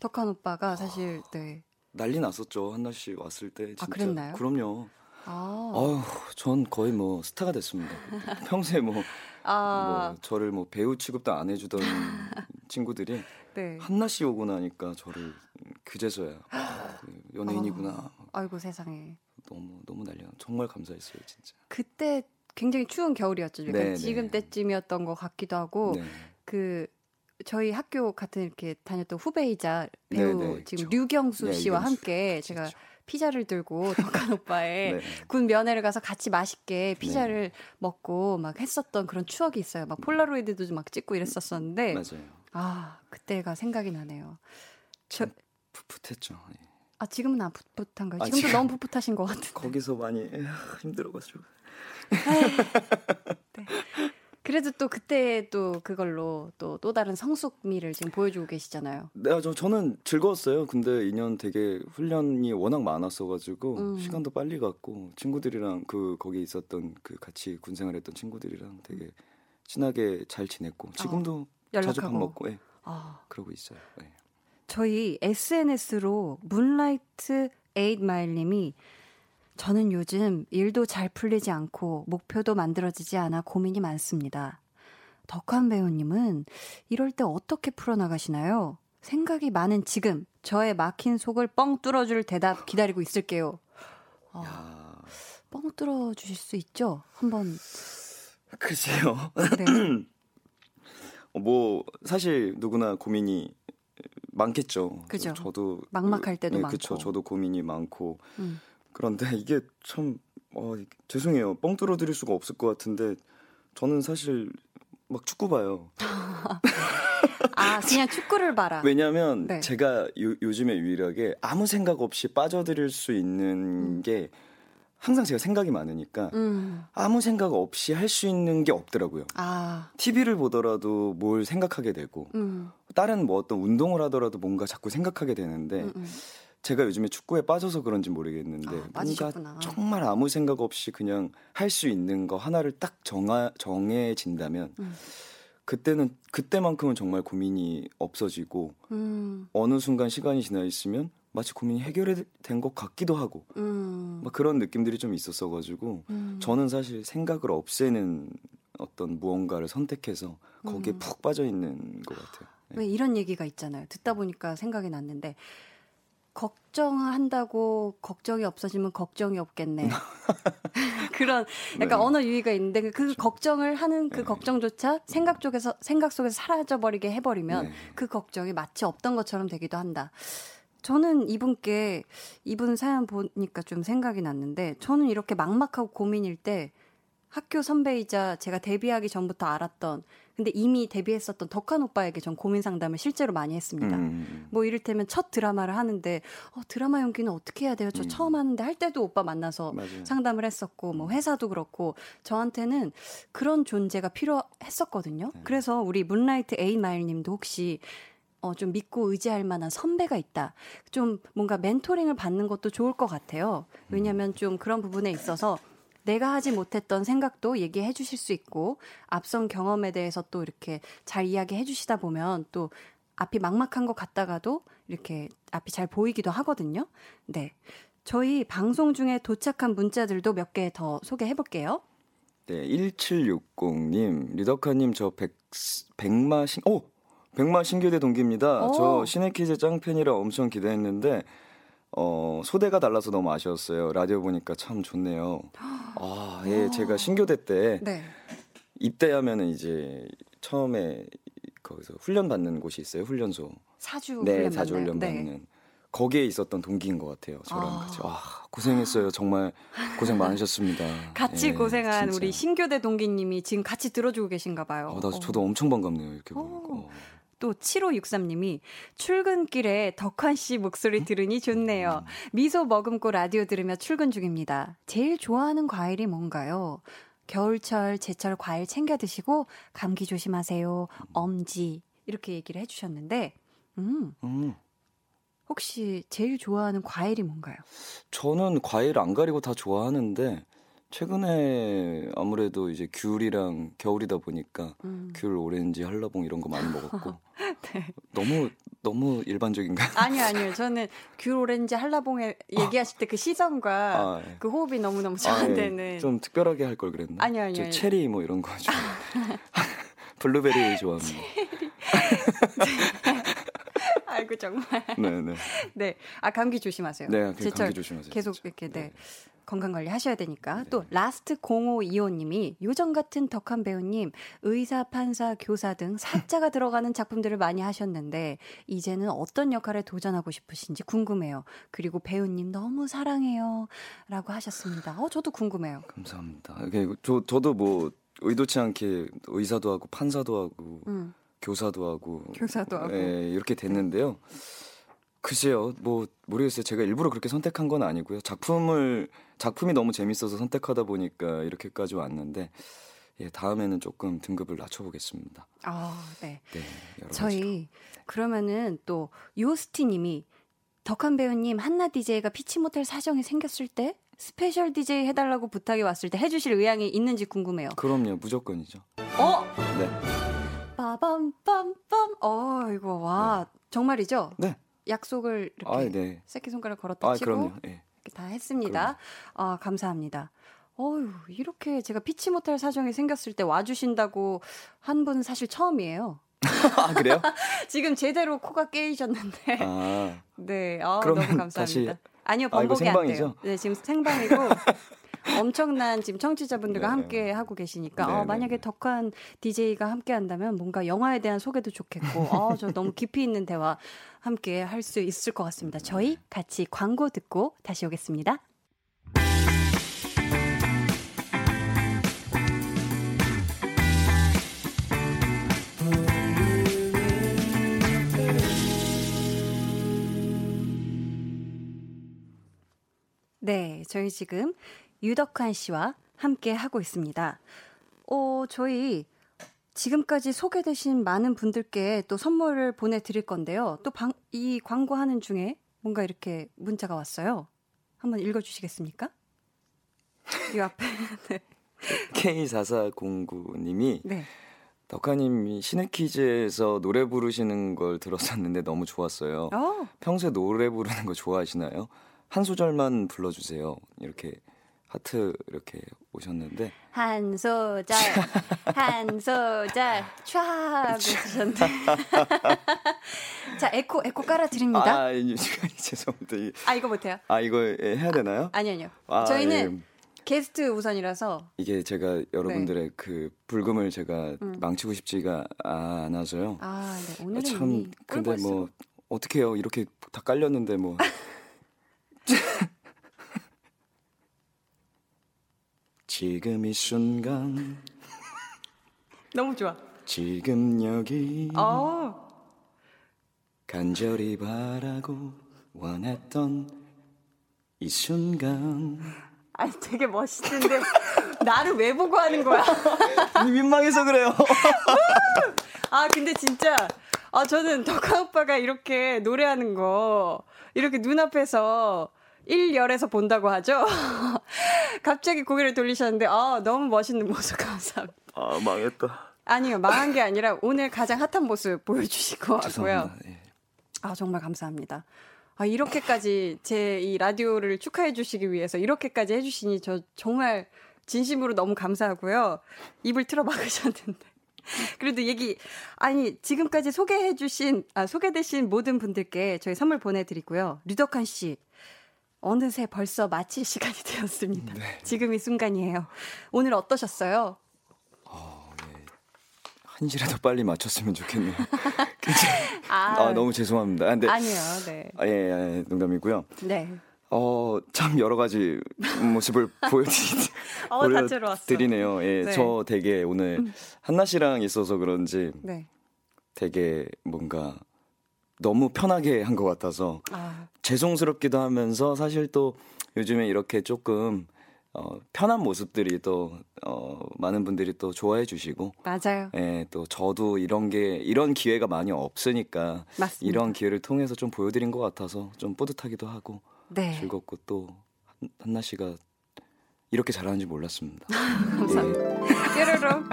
덕한 오빠가 사실 네. 난리 났었죠 한나 씨 왔을 때. 진짜. 아 그랬나요? 그럼요. 아. 아유, 전 거의 뭐 스타가 됐습니다. 평소에 뭐, 아. 뭐 저를 뭐 배우 취급도 안 해주던 친구들이 네. 한나 씨 오고 나니까 저를 그제서야 아, 연예인이구나. 어. 아이고 세상에. 너무 너무 난리나. 정말 감사했어요, 진짜. 그때 굉장히 추운 겨울이었죠. 그러니까 네, 지금 네. 때쯤이었던 것 같기도 하고 네. 그 저희 학교 같은 이렇게 다녔던 후배이자 배우 지금 그쵸. 류경수 네, 씨와 류경수. 함께 제가 그쵸. 피자를 들고 덕한 오빠의 네. 군 면회를 가서 같이 맛있게 피자를 네. 먹고 막 했었던 그런 추억이 있어요. 막 폴라로이드도 막 찍고 이랬었었는데 맞아요. 아 그때가 생각이 나네요. 저 풋풋했죠. 예. 아 지금은 안 풋풋한가요? 아, 지금도 지금 너무 풋풋하신 것 같은데. 거기서 많이 힘들어가지고. 네. 그래도 또 그때 또 그걸로 또또 다른 성숙미를 지금 보여주고 계시잖아요. 네, 저 저는 즐거웠어요. 근데 2년 되게 훈련이 워낙 많았어가지고 음. 시간도 빨리 갔고 친구들이랑 그 거기 있었던 그 같이 군생활했던 친구들이랑 되게 친하게 잘 지냈고 지금도 어, 자주 밥 먹고 예. 아. 그러고 있어요. 예. 저희 SNS로 문라이트 에잇마일님이 저는 요즘 일도 잘 풀리지 않고 목표도 만들어지지 않아 고민이 많습니다. 덕환 배우님은 이럴 때 어떻게 풀어나가시나요? 생각이 많은 지금 저의 막힌 속을 뻥 뚫어줄 대답 기다리고 있을게요. 어, 뻥 뚫어주실 수 있죠? 한번. 글쎄요. 네. 뭐 사실 누구나 고민이 많겠죠. 그죠. 저도 막막할 때도 네, 많고. 그렇죠. 저도 고민이 많고. 음. 그런데 이게 참 어, 죄송해요. 뻥 뚫어 드릴 수가 없을 것 같은데 저는 사실 막 축구 봐요. 아, 그냥 축구를 봐라. 왜냐면 네. 제가 요, 요즘에 유일하게 아무 생각 없이 빠져들일 수 있는 음. 게 항상 제가 생각이 많으니까 음. 아무 생각 없이 할 수 있는 게 없더라고요. 아. TV를 보더라도 뭘 생각하게 되고 음. 다른 뭐 어떤 운동을 하더라도 뭔가 자꾸 생각하게 되는데 음, 음. 제가 요즘에 축구에 빠져서 그런지 모르겠는데 아, 뭔가 정말 아무 생각 없이 그냥 할 수 있는 거 하나를 딱 정하, 정해진다면 음. 그때는 그때만큼은 정말 고민이 없어지고 음. 어느 순간 시간이 지나 있으면 마치 고민이 해결된 것 같기도 하고 음. 막 그런 느낌들이 좀 있었어 가지고 음. 저는 사실 생각을 없애는 어떤 무언가를 선택해서 거기에 음. 푹 빠져 있는 것 같아요. 네. 왜 이런 얘기가 있잖아요. 듣다 보니까 생각이 났는데 걱정한다고 걱정이 없어지면 걱정이 없겠네. 그런 약간 네. 언어 유희가 있는데 그 그렇죠. 걱정을 하는 그 네. 걱정조차 생각 쪽에서 생각 속에서 사라져 버리게 해 버리면 네. 그 걱정이 마치 없던 것처럼 되기도 한다. 저는 이분께 이분 사연 보니까 좀 생각이 났는데 저는 이렇게 막막하고 고민일 때 학교 선배이자 제가 데뷔하기 전부터 알았던 근데 이미 데뷔했었던 덕한 오빠에게 전 고민 상담을 실제로 많이 했습니다. 음. 뭐 이를테면 첫 드라마를 하는데 어, 드라마 연기는 어떻게 해야 돼요? 저 음. 처음 하는데 할 때도 오빠 만나서 맞아요. 상담을 했었고 뭐 회사도 그렇고 저한테는 그런 존재가 필요했었거든요. 네. 그래서 우리 문라이트 에이마일 님도 혹시 어, 좀 믿고 의지할 만한 선배가 있다. 좀 뭔가 멘토링을 받는 것도 좋을 것 같아요. 왜냐하면 좀 그런 부분에 있어서 내가 하지 못했던 생각도 얘기해 주실 수 있고 앞선 경험에 대해서 또 이렇게 잘 이야기해 주시다 보면 또 앞이 막막한 것 같다가도 이렇게 앞이 잘 보이기도 하거든요. 네. 저희 방송 중에 도착한 문자들도 몇 개 더 소개해 볼게요. 네, 1760님, 리더카님 저 백, 백마 신, 오! 백마 신교대 동기입니다. 오. 저 시네키즈 짱팬이라 엄청 기대했는데, 어, 소대가 달라서 너무 아쉬웠어요. 라디오 보니까 참 좋네요. 아, 예, 제가 신교대 때 네. 입대하면은 이제 처음에 거기서 훈련 받는 곳이 있어요. 훈련소. 사주 네, 훈련 사주 훈련 받는. 네. 거기에 있었던 동기인 것 같아요. 저랑 아. 같이. 와, 고생했어요. 정말 고생 많으셨습니다. 같이 예, 고생한 진짜. 우리 신교대 동기님이 지금 같이 들어주고 계신가 봐요. 어, 나, 저도 엄청 반갑네요. 이렇게 보니까. 어. 또 7563님이 출근길에 덕환 씨 목소리 들으니 좋네요. 미소 머금고 라디오 들으며 출근 중입니다. 제일 좋아하는 과일이 뭔가요? 겨울철, 제철 과일 챙겨 드시고 감기 조심하세요. 엄지 이렇게 얘기를 해주셨는데, 음, 음. 혹시 제일 좋아하는 과일이 뭔가요? 저는 과일 안 가리고 다 좋아하는데 최근에 아무래도 이제 귤이랑 겨울이다 보니까 음. 귤, 오렌지, 한라봉 이런 거 많이 먹었고 네. 너무 너무 일반적인가요? 아니요, 아니요. 저는 귤, 오렌지, 한라봉에 얘기하실 때 그 시선과 아, 네. 그 호흡이 너무 너무 저한테는 아, 네. 좀 특별하게 할 걸 그랬나? 아니요, 아니요. 체리 뭐 이런 거 좀. 블루베리 거. 아이고 정말. 네, 네. 네. 아 감기 조심하세요. 네, 감기 조심하세요. 계속 진짜. 이렇게 네. 네. 건강 관리 하셔야 되니까. 네. 또 라스트 0525님이 요정 같은 덕한 배우님 의사, 판사, 교사 등 사자가 들어가는 작품들을 많이 하셨는데 이제는 어떤 역할에 도전하고 싶으신지 궁금해요. 그리고 배우님 너무 사랑해요라고 하셨습니다. 어 저도 궁금해요. 감사합니다. 저 저도 뭐 의도치 않게 의사도 하고 판사도 하고 음. 교사도 하고 교사도 하고 예, 이렇게 됐는데요. 글쎄요, 뭐 모르겠어요. 제가 일부러 그렇게 선택한 건 아니고요. 작품을 작품이 너무 재밌어서 선택하다 보니까 이렇게까지 왔는데 예, 다음에는 조금 등급을 낮춰보겠습니다. 아, 네. 네 저희 가지로. 그러면은 또 요스티님이 덕한 배우님 한나 DJ가 피치 못할 사정이 생겼을 때 special DJ 해달라고 부탁이 왔을 때 해주실 의향이 있는지 궁금해요. 그럼요, 무조건이죠. 어? 네. 빠밤빰빰. 어, 이거 와 네. 정말이죠? 네. 약속을 이렇게 아, 네. 새끼손가락 걸었다 아, 치고 그럼요. 네. 이렇게 다 했습니다. 그럼요. 아, 감사합니다. 어휴, 이렇게 제가 피치 못할 사정이 생겼을 때 와주신다고 한 분은 사실 처음이에요. 아, 그래요? 지금 제대로 코가 깨이셨는데. 아. 네, 아, 너무 감사합니다. 다시... 아니요, 번복이 아, 안 돼요. 네, 지금 생방이고. 엄청난 지금 청취자분들과 네. 함께 하고 계시니까 어, 네, 어, 만약에 네. 덕한 DJ가 함께 한다면 뭔가 영화에 대한 소개도 좋겠고 어, 저 너무 깊이 있는 대화 함께 할 수 있을 것 같습니다. 저희 같이 광고 듣고 다시 오겠습니다. 네, 저희 지금 유덕환 씨와 함께 하고 있습니다. 어, 저희 지금까지 소개되신 많은 분들께 또 선물을 보내드릴 건데요. 또 이 광고하는 중에 뭔가 이렇게 문자가 왔어요. 한번 읽어주시겠습니까? 이 앞에. 네. K4409님이 네. 덕하님이 신의퀴즈에서 노래 부르시는 걸 들었었는데 너무 좋았어요. 오. 어. 평소에 노래 부르는 거 좋아하시나요? 한 소절만 불러주세요. 이렇게 하트 이렇게 오셨는데 한 소절 한 소절 촤 하고 주셨는데 자 에코 에코 깔아 드립니다. 아 죄송합니다. 아 이거 못해요. 아 이거 해야 되나요? 아, 니 아니요. 아, 저희는 예. 게스트 우선이라서 이게 제가 여러분들의 네. 그 불금을 제가 음. 망치고 싶지가 않아서요. 아, 네. 오늘은 아, 참 근데 뭐 어떻게 해요? 이렇게 다 깔렸는데 뭐 지금 이 순간 너무 좋아. 지금 여기 어. 간절히 바라고 원했던 이 순간 아니 되게 멋있는데 나를 왜 보고 하는 거야? 민망해서 그래요. 아 근데 진짜 아 저는 덕화 오빠가 이렇게 노래하는 거 이렇게 눈앞에서 1열에서 본다고 하죠. 갑자기 고개를 돌리셨는데, 아, 너무 멋있는 모습 감사합니다. 아, 망했다. 아니요, 망한 게 아니라 오늘 가장 핫한 모습 보여주시고 왔고요. 예. 아, 정말 감사합니다. 아, 이렇게까지 제 이 라디오를 축하해 주시기 위해서 이렇게까지 해주시니 저 정말 진심으로 너무 감사하고요. 입을 틀어 막으셨는데. 그래도 얘기, 아니, 지금까지 소개해 주신, 아, 소개되신 모든 분들께 저희 선물 보내 드리고요. 류덕한 씨, 어느새 벌써 마칠 시간이 되었습니다. 네. 지금 이 순간이에요. 오늘 어떠셨어요? 어, 네. 한시라도 빨리 맞췄으면 좋겠네요. 아, 아, 너무 죄송합니다. 아, 근데, 아니요, 네. 아, 예, 예, 농담이고요. 네. 어, 참 여러 가지 모습을 보여드리, 어, 보여드리네요. 예, 네. 저 되게 오늘 음. 한나 씨랑 있어서 그런지 네. 되게 뭔가 너무 편하게 한 것 같아서 아. 죄송스럽기도 하면서 사실 또 요즘에 이렇게 조금 어, 편한 모습들이 또 어, 많은 분들이 또 좋아해 주시고 맞아요. 예, 또 저도 이런 게 이런 기회가 많이 없으니까 맞습니다. 이런 기회를 통해서 좀 보여드린 것 같아서 좀 뿌듯하기도 하고 네. 즐겁고 또 한나 씨가 이렇게 잘하는지 몰랐습니다. 감사합니다. 예. 뾰로롱.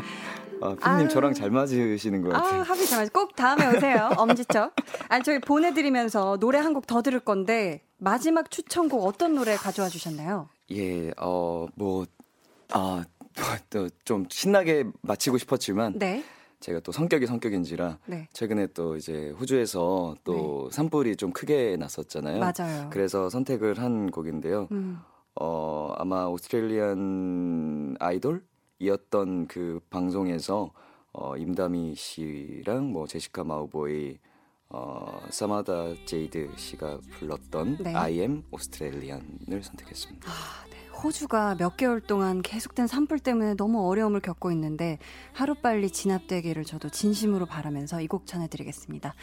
아, 피님 저랑 잘 맞으시는 것 같아요. 아, 합이 잘 맞으. 꼭 다음에 오세요. 엄지척. 아니 저희 보내드리면서 노래 한 곡 더 들을 건데 마지막 추천곡 어떤 노래 가져와 주셨나요? 예, 어, 뭐, 아, 또좀 신나게 마치고 싶었지만. 네. 제가 또 성격이 성격인지라 네. 최근에 또 이제 호주에서 또 네. 산불이 좀 크게 났었잖아요. 맞아요. 그래서 선택을 한 곡인데요. 음. 어, 아마 Australian Idol 이었던 그 방송에서 어, 임다미 씨랑 뭐 제시카 마우보이 어, 사만다 제이드 씨가 불렀던 네. I am Australian을 선택했습니다. 아, 네. 호주가 몇 개월 동안 계속된 산불 때문에 너무 어려움을 겪고 있는데 하루빨리 진압되기를 저도 진심으로 바라면서 이 곡 전해드리겠습니다.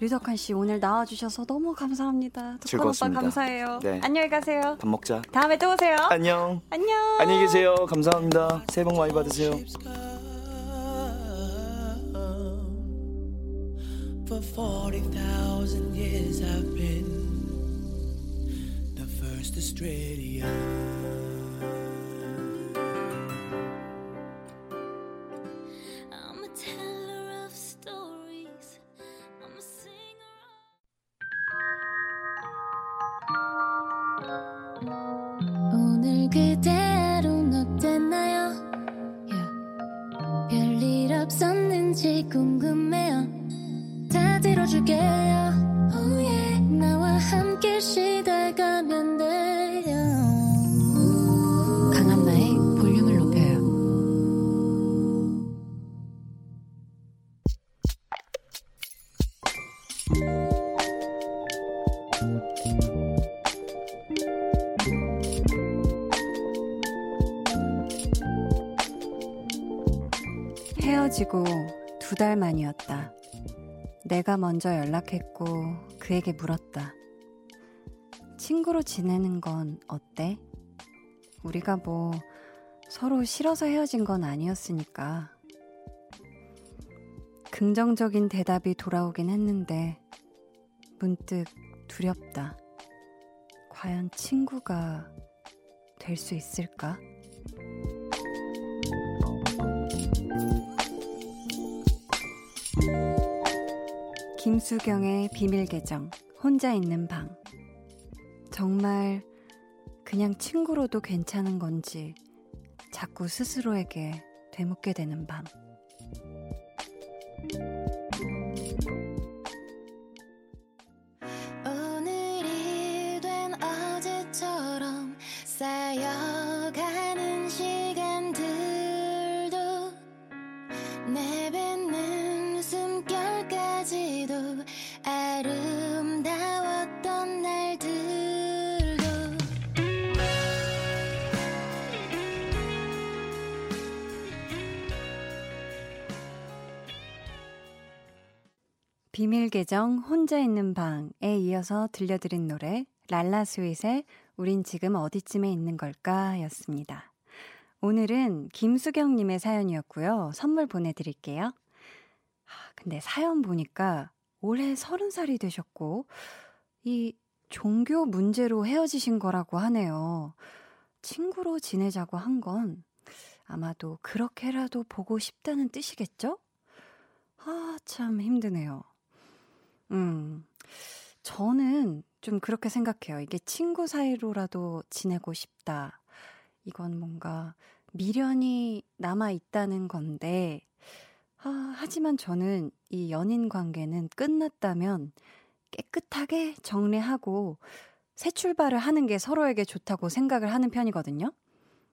류덕환 씨 오늘 나와주셔서 너무 감사합니다. 오빠 감사해요. 네. 안녕히 가세요. 밥 먹자. 다음에 또 오세요. 안녕. 안녕. 안녕히 계세요. 감사합니다. 새해 복 많이 받으세요. For 40,000 years I've been the first Australian. 내가 먼저 연락했고 그에게 물었다. 친구로 지내는 건 어때? 우리가 뭐 서로 싫어서 헤어진 건 아니었으니까. 긍정적인 대답이 돌아오긴 했는데 문득 두렵다. 과연 친구가 될 수 있을까? 김수경의 비밀 계정, 혼자 있는 방. 정말 그냥 친구로도 괜찮은 건지 자꾸 스스로에게 되묻게 되는 밤. 비밀 계정 혼자 있는 방에 이어서 들려드린 노래 랄라 스윗의 우린 지금 어디쯤에 있는 걸까 였습니다. 오늘은 김수경님의 사연이었고요. 선물 보내드릴게요. 아, 근데 사연 보니까 올해 서른 살이 되셨고, 이 종교 문제로 헤어지신 거라고 하네요. 친구로 지내자고 한 건 아마도 그렇게라도 보고 싶다는 뜻이겠죠? 아, 참 힘드네요. 음, 저는 좀 그렇게 생각해요. 이게 친구 사이로라도 지내고 싶다. 이건 뭔가 미련이 남아 있다는 건데, 아, 하지만 저는 이 연인 관계는 끝났다면 깨끗하게 정리하고 새 출발을 하는 게 서로에게 좋다고 생각을 하는 편이거든요.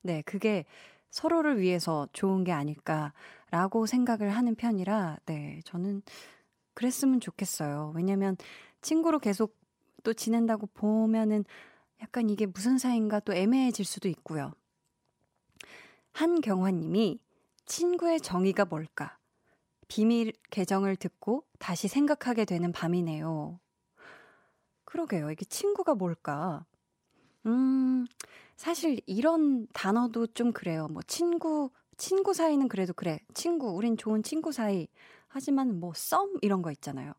네, 그게 서로를 위해서 좋은 게 아닐까라고 생각을 하는 편이라, 네, 저는 그랬으면 좋겠어요. 왜냐면 친구로 계속 또 지낸다고 보면은 약간 이게 무슨 사이인가 또 애매해질 수도 있고요. 한경화님이 친구의 정의가 뭘까? 비밀 계정을 듣고 다시 생각하게 되는 밤이네요. 그러게요. 이게 친구가 뭘까? 음, 사실 이런 단어도 좀 그래요. 뭐 친구, 친구 사이는 그래도 그래. 친구, 우린 좋은 친구 사이. 하지만 뭐 썸 이런 거 있잖아요.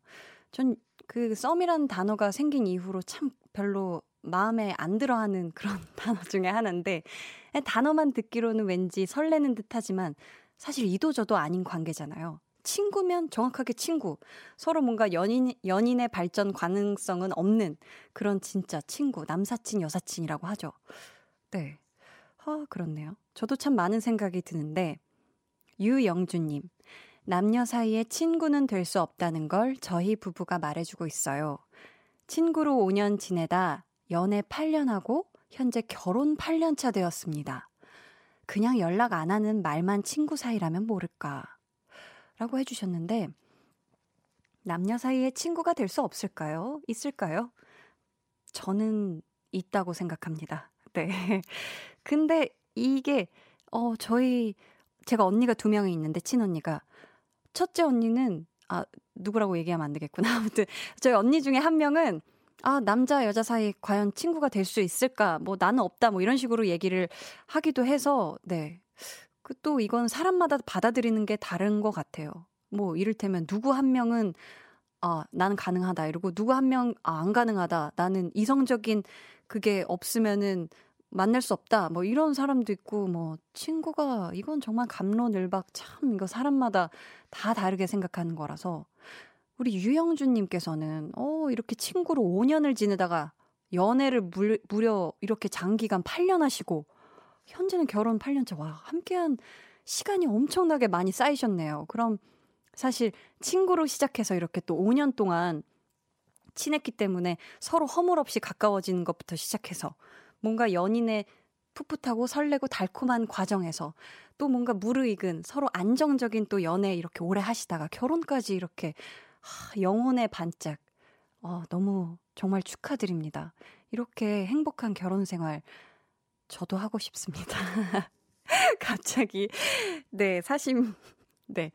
전 그 썸이라는 단어가 생긴 이후로 참 별로 마음에 안 들어 하는 그런 단어 중에 하나인데 단어만 듣기로는 왠지 설레는 듯 하지만 사실 이도저도 아닌 관계잖아요. 친구면 정확하게 친구. 서로 뭔가 연인, 연인의 발전 가능성은 없는 그런 진짜 친구. 남사친, 여사친이라고 하죠. 네. 아, 그렇네요. 저도 참 많은 생각이 드는데, 유영주님. 남녀 사이에 친구는 될 수 없다는 걸 저희 부부가 말해주고 있어요. 친구로 5년 지내다 연애 8년 하고 현재 결혼 8년 차 되었습니다. 그냥 연락 안 하는 말만 친구 사이라면 모를까. 라고 해주셨는데, 남녀 사이에 친구가 될 수 없을까요? 있을까요? 저는 있다고 생각합니다. 네. 근데 이게, 어, 저희, 제가 언니가 두 명이 있는데, 친언니가. 첫째 언니는 아 누구라고 얘기하면 안 되겠구나. 아무튼 저희 언니 중에 한 명은 아 남자 여자 사이 과연 친구가 될 수 있을까? 뭐 나는 없다. 뭐 이런 식으로 얘기를 하기도 해서 네. 그 또 이건 사람마다 받아들이는 게 다른 것 같아요. 뭐 이를테면 누구 한 명은 아, 나는 가능하다. 이러고 누구 한 명, 아, 안 가능하다. 나는 이성적인 그게 없으면은 만날 수 없다. 뭐 이런 사람도 있고, 뭐, 친구가, 이건 정말 감론을박 참, 이거 사람마다 다 다르게 생각하는 거라서, 우리 유영준 님께서는, 어, 이렇게 친구로 5년을 지내다가 연애를 물, 무려 이렇게 장기간 8년 하시고, 현재는 결혼 8년차, 와, 함께한 시간이 엄청나게 많이 쌓이셨네요. 그럼 사실 친구로 시작해서 이렇게 또 5년 동안 친했기 때문에 서로 허물 없이 가까워지는 것부터 시작해서 뭔가 연인의 풋풋하고 설레고 달콤한 과정에서 또 뭔가 무르익은 서로 안정적인 또 연애 이렇게 오래 하시다가 결혼까지 이렇게 하, 영혼의 반짝. 어, 너무 정말 축하드립니다. 이렇게 행복한 결혼 생활 저도 하고 싶습니다. 갑자기 네, 사심 네.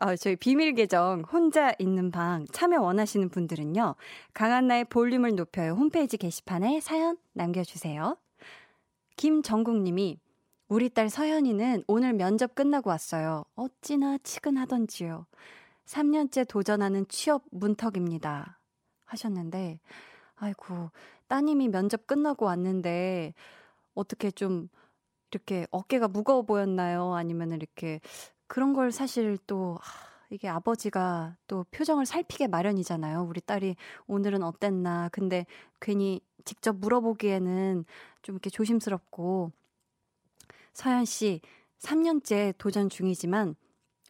어, 저희 비밀 계정 혼자 있는 방 참여 원하시는 분들은요. 강한나의 볼륨을 높여요 홈페이지 게시판에 사연 남겨주세요. 김정국 님이 우리 딸 서연이는 오늘 면접 끝나고 왔어요. 어찌나 치근하던지요. 3년째 도전하는 취업 문턱입니다. 하셨는데, 아이고, 따님이 면접 끝나고 왔는데, 어떻게 좀, 이렇게 어깨가 무거워 보였나요? 아니면 이렇게, 그런 걸 사실 또, 이게 아버지가 또 표정을 살피게 마련이잖아요. 우리 딸이 오늘은 어땠나. 근데 괜히 직접 물어보기에는 좀 이렇게 조심스럽고, 서연 씨, 3년째 도전 중이지만,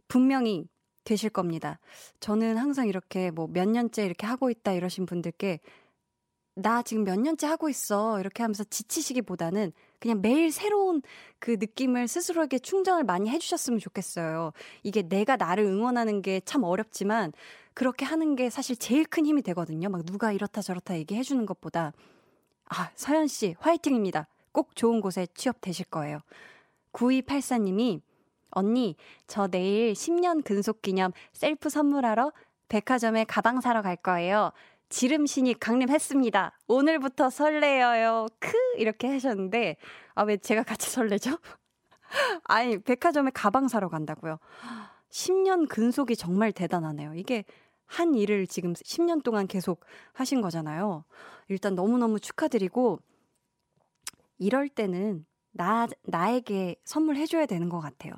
분명히 되실 겁니다. 저는 항상 이렇게 뭐 몇 년째 이렇게 하고 있다 이러신 분들께 나 지금 몇 년째 하고 있어. 이렇게 하면서 지치시기보다는 그냥 매일 새로운 그 느낌을 스스로에게 충전을 많이 해주셨으면 좋겠어요. 이게 내가 나를 응원하는 게 참 어렵지만 그렇게 하는 게 사실 제일 큰 힘이 되거든요. 막 누가 이렇다 저렇다 얘기해주는 것보다. 아, 서연씨, 화이팅입니다. 꼭 좋은 곳에 취업되실 거예요. 9284님이 언니, 저 내일 10년 근속 기념 셀프 선물하러 백화점에 가방 사러 갈 거예요. 지름신이 강림했습니다. 오늘부터 설레어요. 크! 이렇게 하셨는데, 아, 왜 제가 같이 설레죠? 아니, 백화점에 가방 사러 간다고요. 10년 근속이 정말 대단하네요. 이게 한 일을 지금 10년 동안 계속 하신 거잖아요. 일단 너무너무 축하드리고, 이럴 때는 나, 나에게 선물해줘야 되는 것 같아요.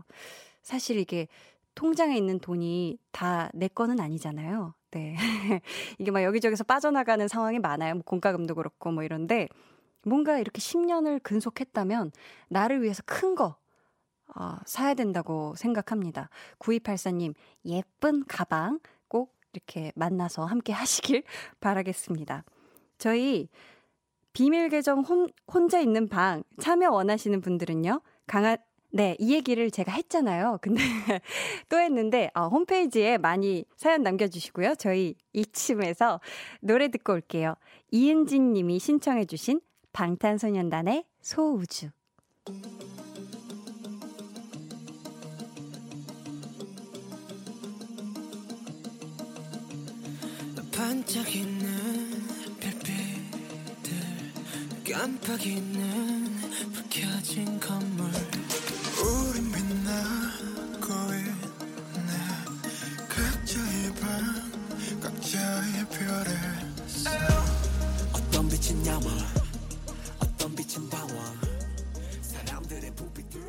사실 이게 통장에 있는 돈이 다 내 거는 아니잖아요. 네. 이게 막 여기저기서 빠져나가는 상황이 많아요. 뭐 공과금도 그렇고 뭐 이런데 뭔가 이렇게 10년을 근속했다면 나를 위해서 큰 거, 어, 사야 된다고 생각합니다. 9284님, 예쁜 가방 꼭 이렇게 만나서 함께 하시길 바라겠습니다. 저희 비밀 계정 혼, 혼자 있는 방 참여 원하시는 분들은요. 강한 네, 이 얘기를 제가 했잖아요. 근데 또 했는데 어, 홈페이지에 많이 사연 남겨주시고요. 저희 이쯤에서 노래 듣고 올게요. 이은진 님이 신청해 주신 방탄소년단의 소우주. 반짝이는 깜빡이는 불 켜진 건물 빛은 야망 어떤 빛은 방황. 사람들의 부비들.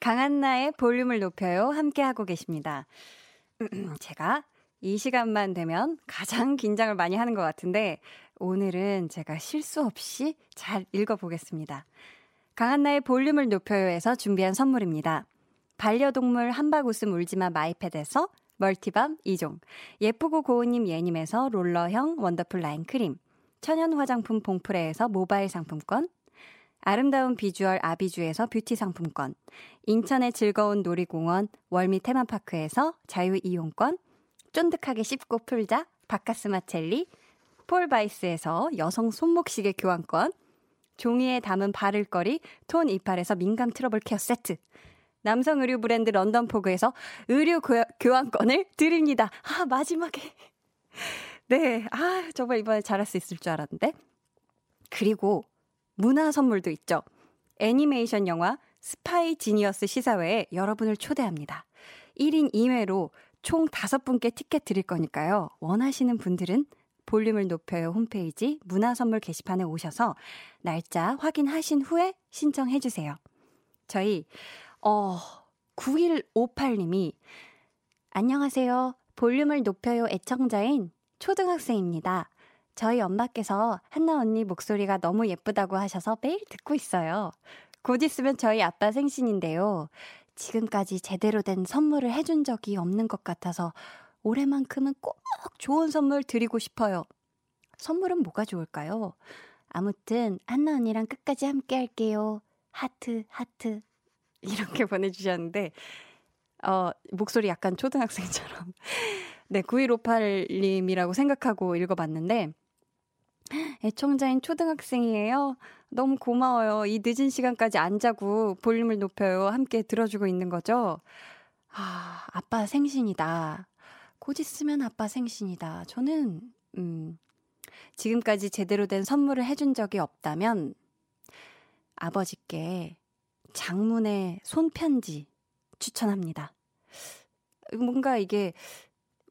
강한나의 볼륨을 높여요. 함께하고 계십니다. 제가 이 시간만 되면 가장 긴장을 많이 하는 것 같은데 오늘은 제가 실수 없이 잘 읽어보겠습니다. 강한나의 볼륨을 높여요에서 준비한 선물입니다. 반려동물 한방구급 울지마 마이펫에서 multi balm 2종, 예쁘고 고운님 예님에서 롤러형 wonderful 라인 크림, 천연 화장품 봉프레에서 모바일 상품권, 아름다운 비주얼 아비주에서 뷰티 상품권, 인천의 즐거운 놀이공원 월미 테마파크에서 자유 이용권, 쫀득하게 씹고 풀자 박카스맛 젤리, 폴바이스에서 여성 손목시계 교환권, 종이에 담은 바를 거리 톤이팔에서 민감 트러블 care 세트, 남성 의류 브랜드 런던 포그에서 의류 교환권을 드립니다. 아, 마지막에. 네, 아, 정말 이번에 잘할 수 있을 줄 알았는데. 그리고 문화 선물도 있죠. 애니메이션 영화 스파이 지니어스 시사회에 여러분을 초대합니다. 1인 2회로 총 5분께 티켓 드릴 거니까요. 원하시는 분들은 볼륨을 높여요 홈페이지 문화선물 게시판에 오셔서 날짜 확인하신 후에 신청해 주세요. 저희 어 9158님이 안녕하세요. 볼륨을 높여요 애청자인 초등학생입니다. 저희 엄마께서 한나 언니 목소리가 너무 예쁘다고 하셔서 매일 듣고 있어요. 곧 있으면 저희 아빠 생신인데요. 지금까지 제대로 된 선물을 해준 적이 없는 것 같아서 올해만큼은 꼭 좋은 선물 드리고 싶어요. 선물은 뭐가 좋을까요? 아무튼 한나 언니랑 끝까지 함께 할게요. 하트 하트 이렇게 보내주셨는데 어, 목소리 약간 초등학생처럼 네 9158님이라고 생각하고 읽어봤는데 애청자인 초등학생이에요. 너무 고마워요. 이 늦은 시간까지 안 자고 볼륨을 높여요. 함께 들어주고 있는 거죠. 아, 아빠 생신이다. 곧 있으면 아빠 생신이다. 저는, 음, 지금까지 제대로 된 선물을 해준 적이 없다면, 아버지께 장문의 손편지 추천합니다. 뭔가 이게,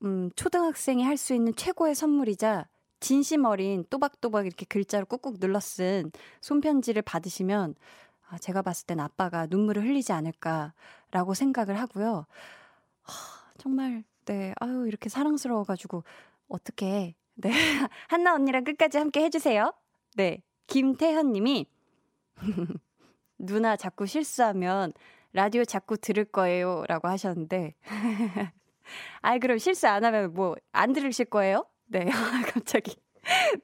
음, 초등학생이 할 수 있는 최고의 선물이자, 진심 어린 또박또박 이렇게 글자로 꾹꾹 눌러 쓴 손편지를 받으시면, 아, 제가 봤을 땐 아빠가 눈물을 흘리지 않을까라고 생각을 하고요. 하, 정말, 네, 아유, 이렇게 사랑스러워가지고, 어떻게, 네. 한나 언니랑 끝까지 함께 해주세요. 네. 김태현 님이, 누나 자꾸 실수하면 라디오 자꾸 들을 거예요. 라고 하셨는데. 아이, 그럼 실수 안 하면 뭐, 안 들으실 거예요? 네. 갑자기.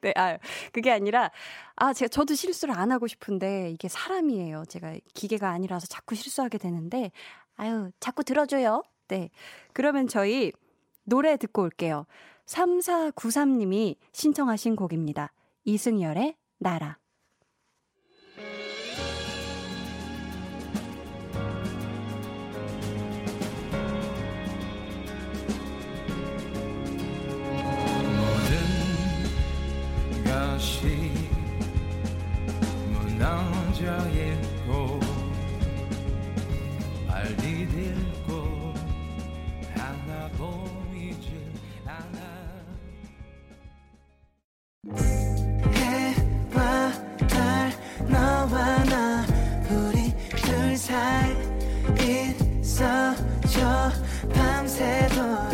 네, 아, 그게 아니라, 아, 제가, 저도 실수를 안 하고 싶은데, 이게 사람이에요. 제가 기계가 아니라서 자꾸 실수하게 되는데, 아유, 자꾸 들어줘요. 네. 그러면 저희 노래 듣고 올게요. 3493님이 신청하신 곡입니다. 이승열의 나라. 것이 무너져 있고 빨리 들고 하나 보이질 않아. 해와 달 너와 나 우리 둘 사이 있어줘. 밤새도록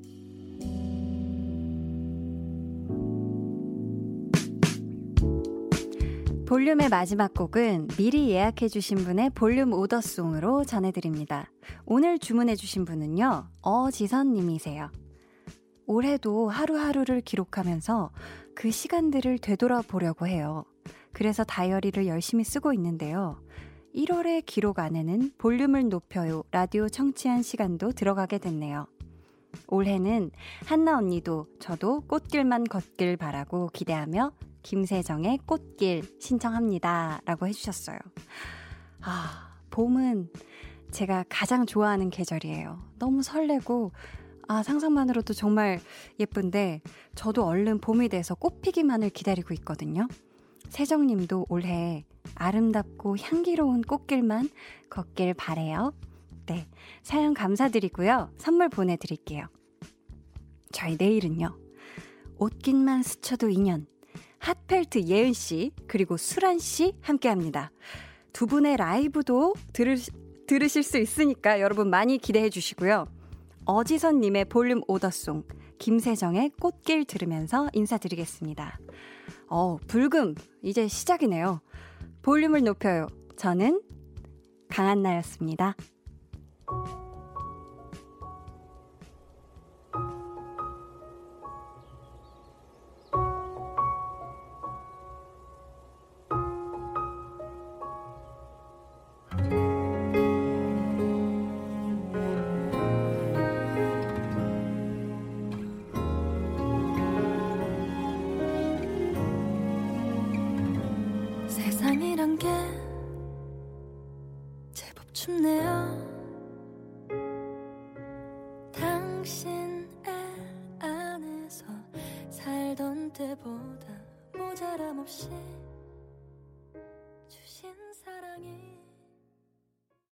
볼륨의 마지막 곡은 미리 예약해주신 분의 볼륨 오더송으로 전해드립니다. 오늘 주문해주신 분은요, 어지선님이세요. 올해도 하루하루를 기록하면서 그 시간들을 되돌아보려고 해요. 그래서 다이어리를 열심히 쓰고 있는데요. 1월의 기록 안에는 볼륨을 높여요 라디오 청취한 시간도 들어가게 됐네요. 올해는 한나 언니도 저도 꽃길만 걷길 바라고 기대하며 김세정의 꽃길 신청합니다. 라고 해주셨어요. 아, 봄은 제가 가장 좋아하는 계절이에요. 너무 설레고, 아, 상상만으로도 정말 예쁜데, 저도 얼른 봄이 돼서 꽃 피기만을 기다리고 있거든요. 세정님도 올해 아름답고 향기로운 꽃길만 걷길 바래요. 네. 사연 감사드리고요. 선물 보내드릴게요. 저희 내일은요. 옷깃만 스쳐도 인연. 핫펠트 예은 씨, 그리고 수란 씨 함께 합니다. 두 분의 라이브도 들으, 들으실 수 있으니까 여러분 많이 기대해 주시고요. 어지선님의 볼륨 오더송, 김세정의 꽃길 들으면서 인사드리겠습니다. 어, 불금, 이제 시작이네요. 볼륨을 높여요. 저는 강한나였습니다. 사랑이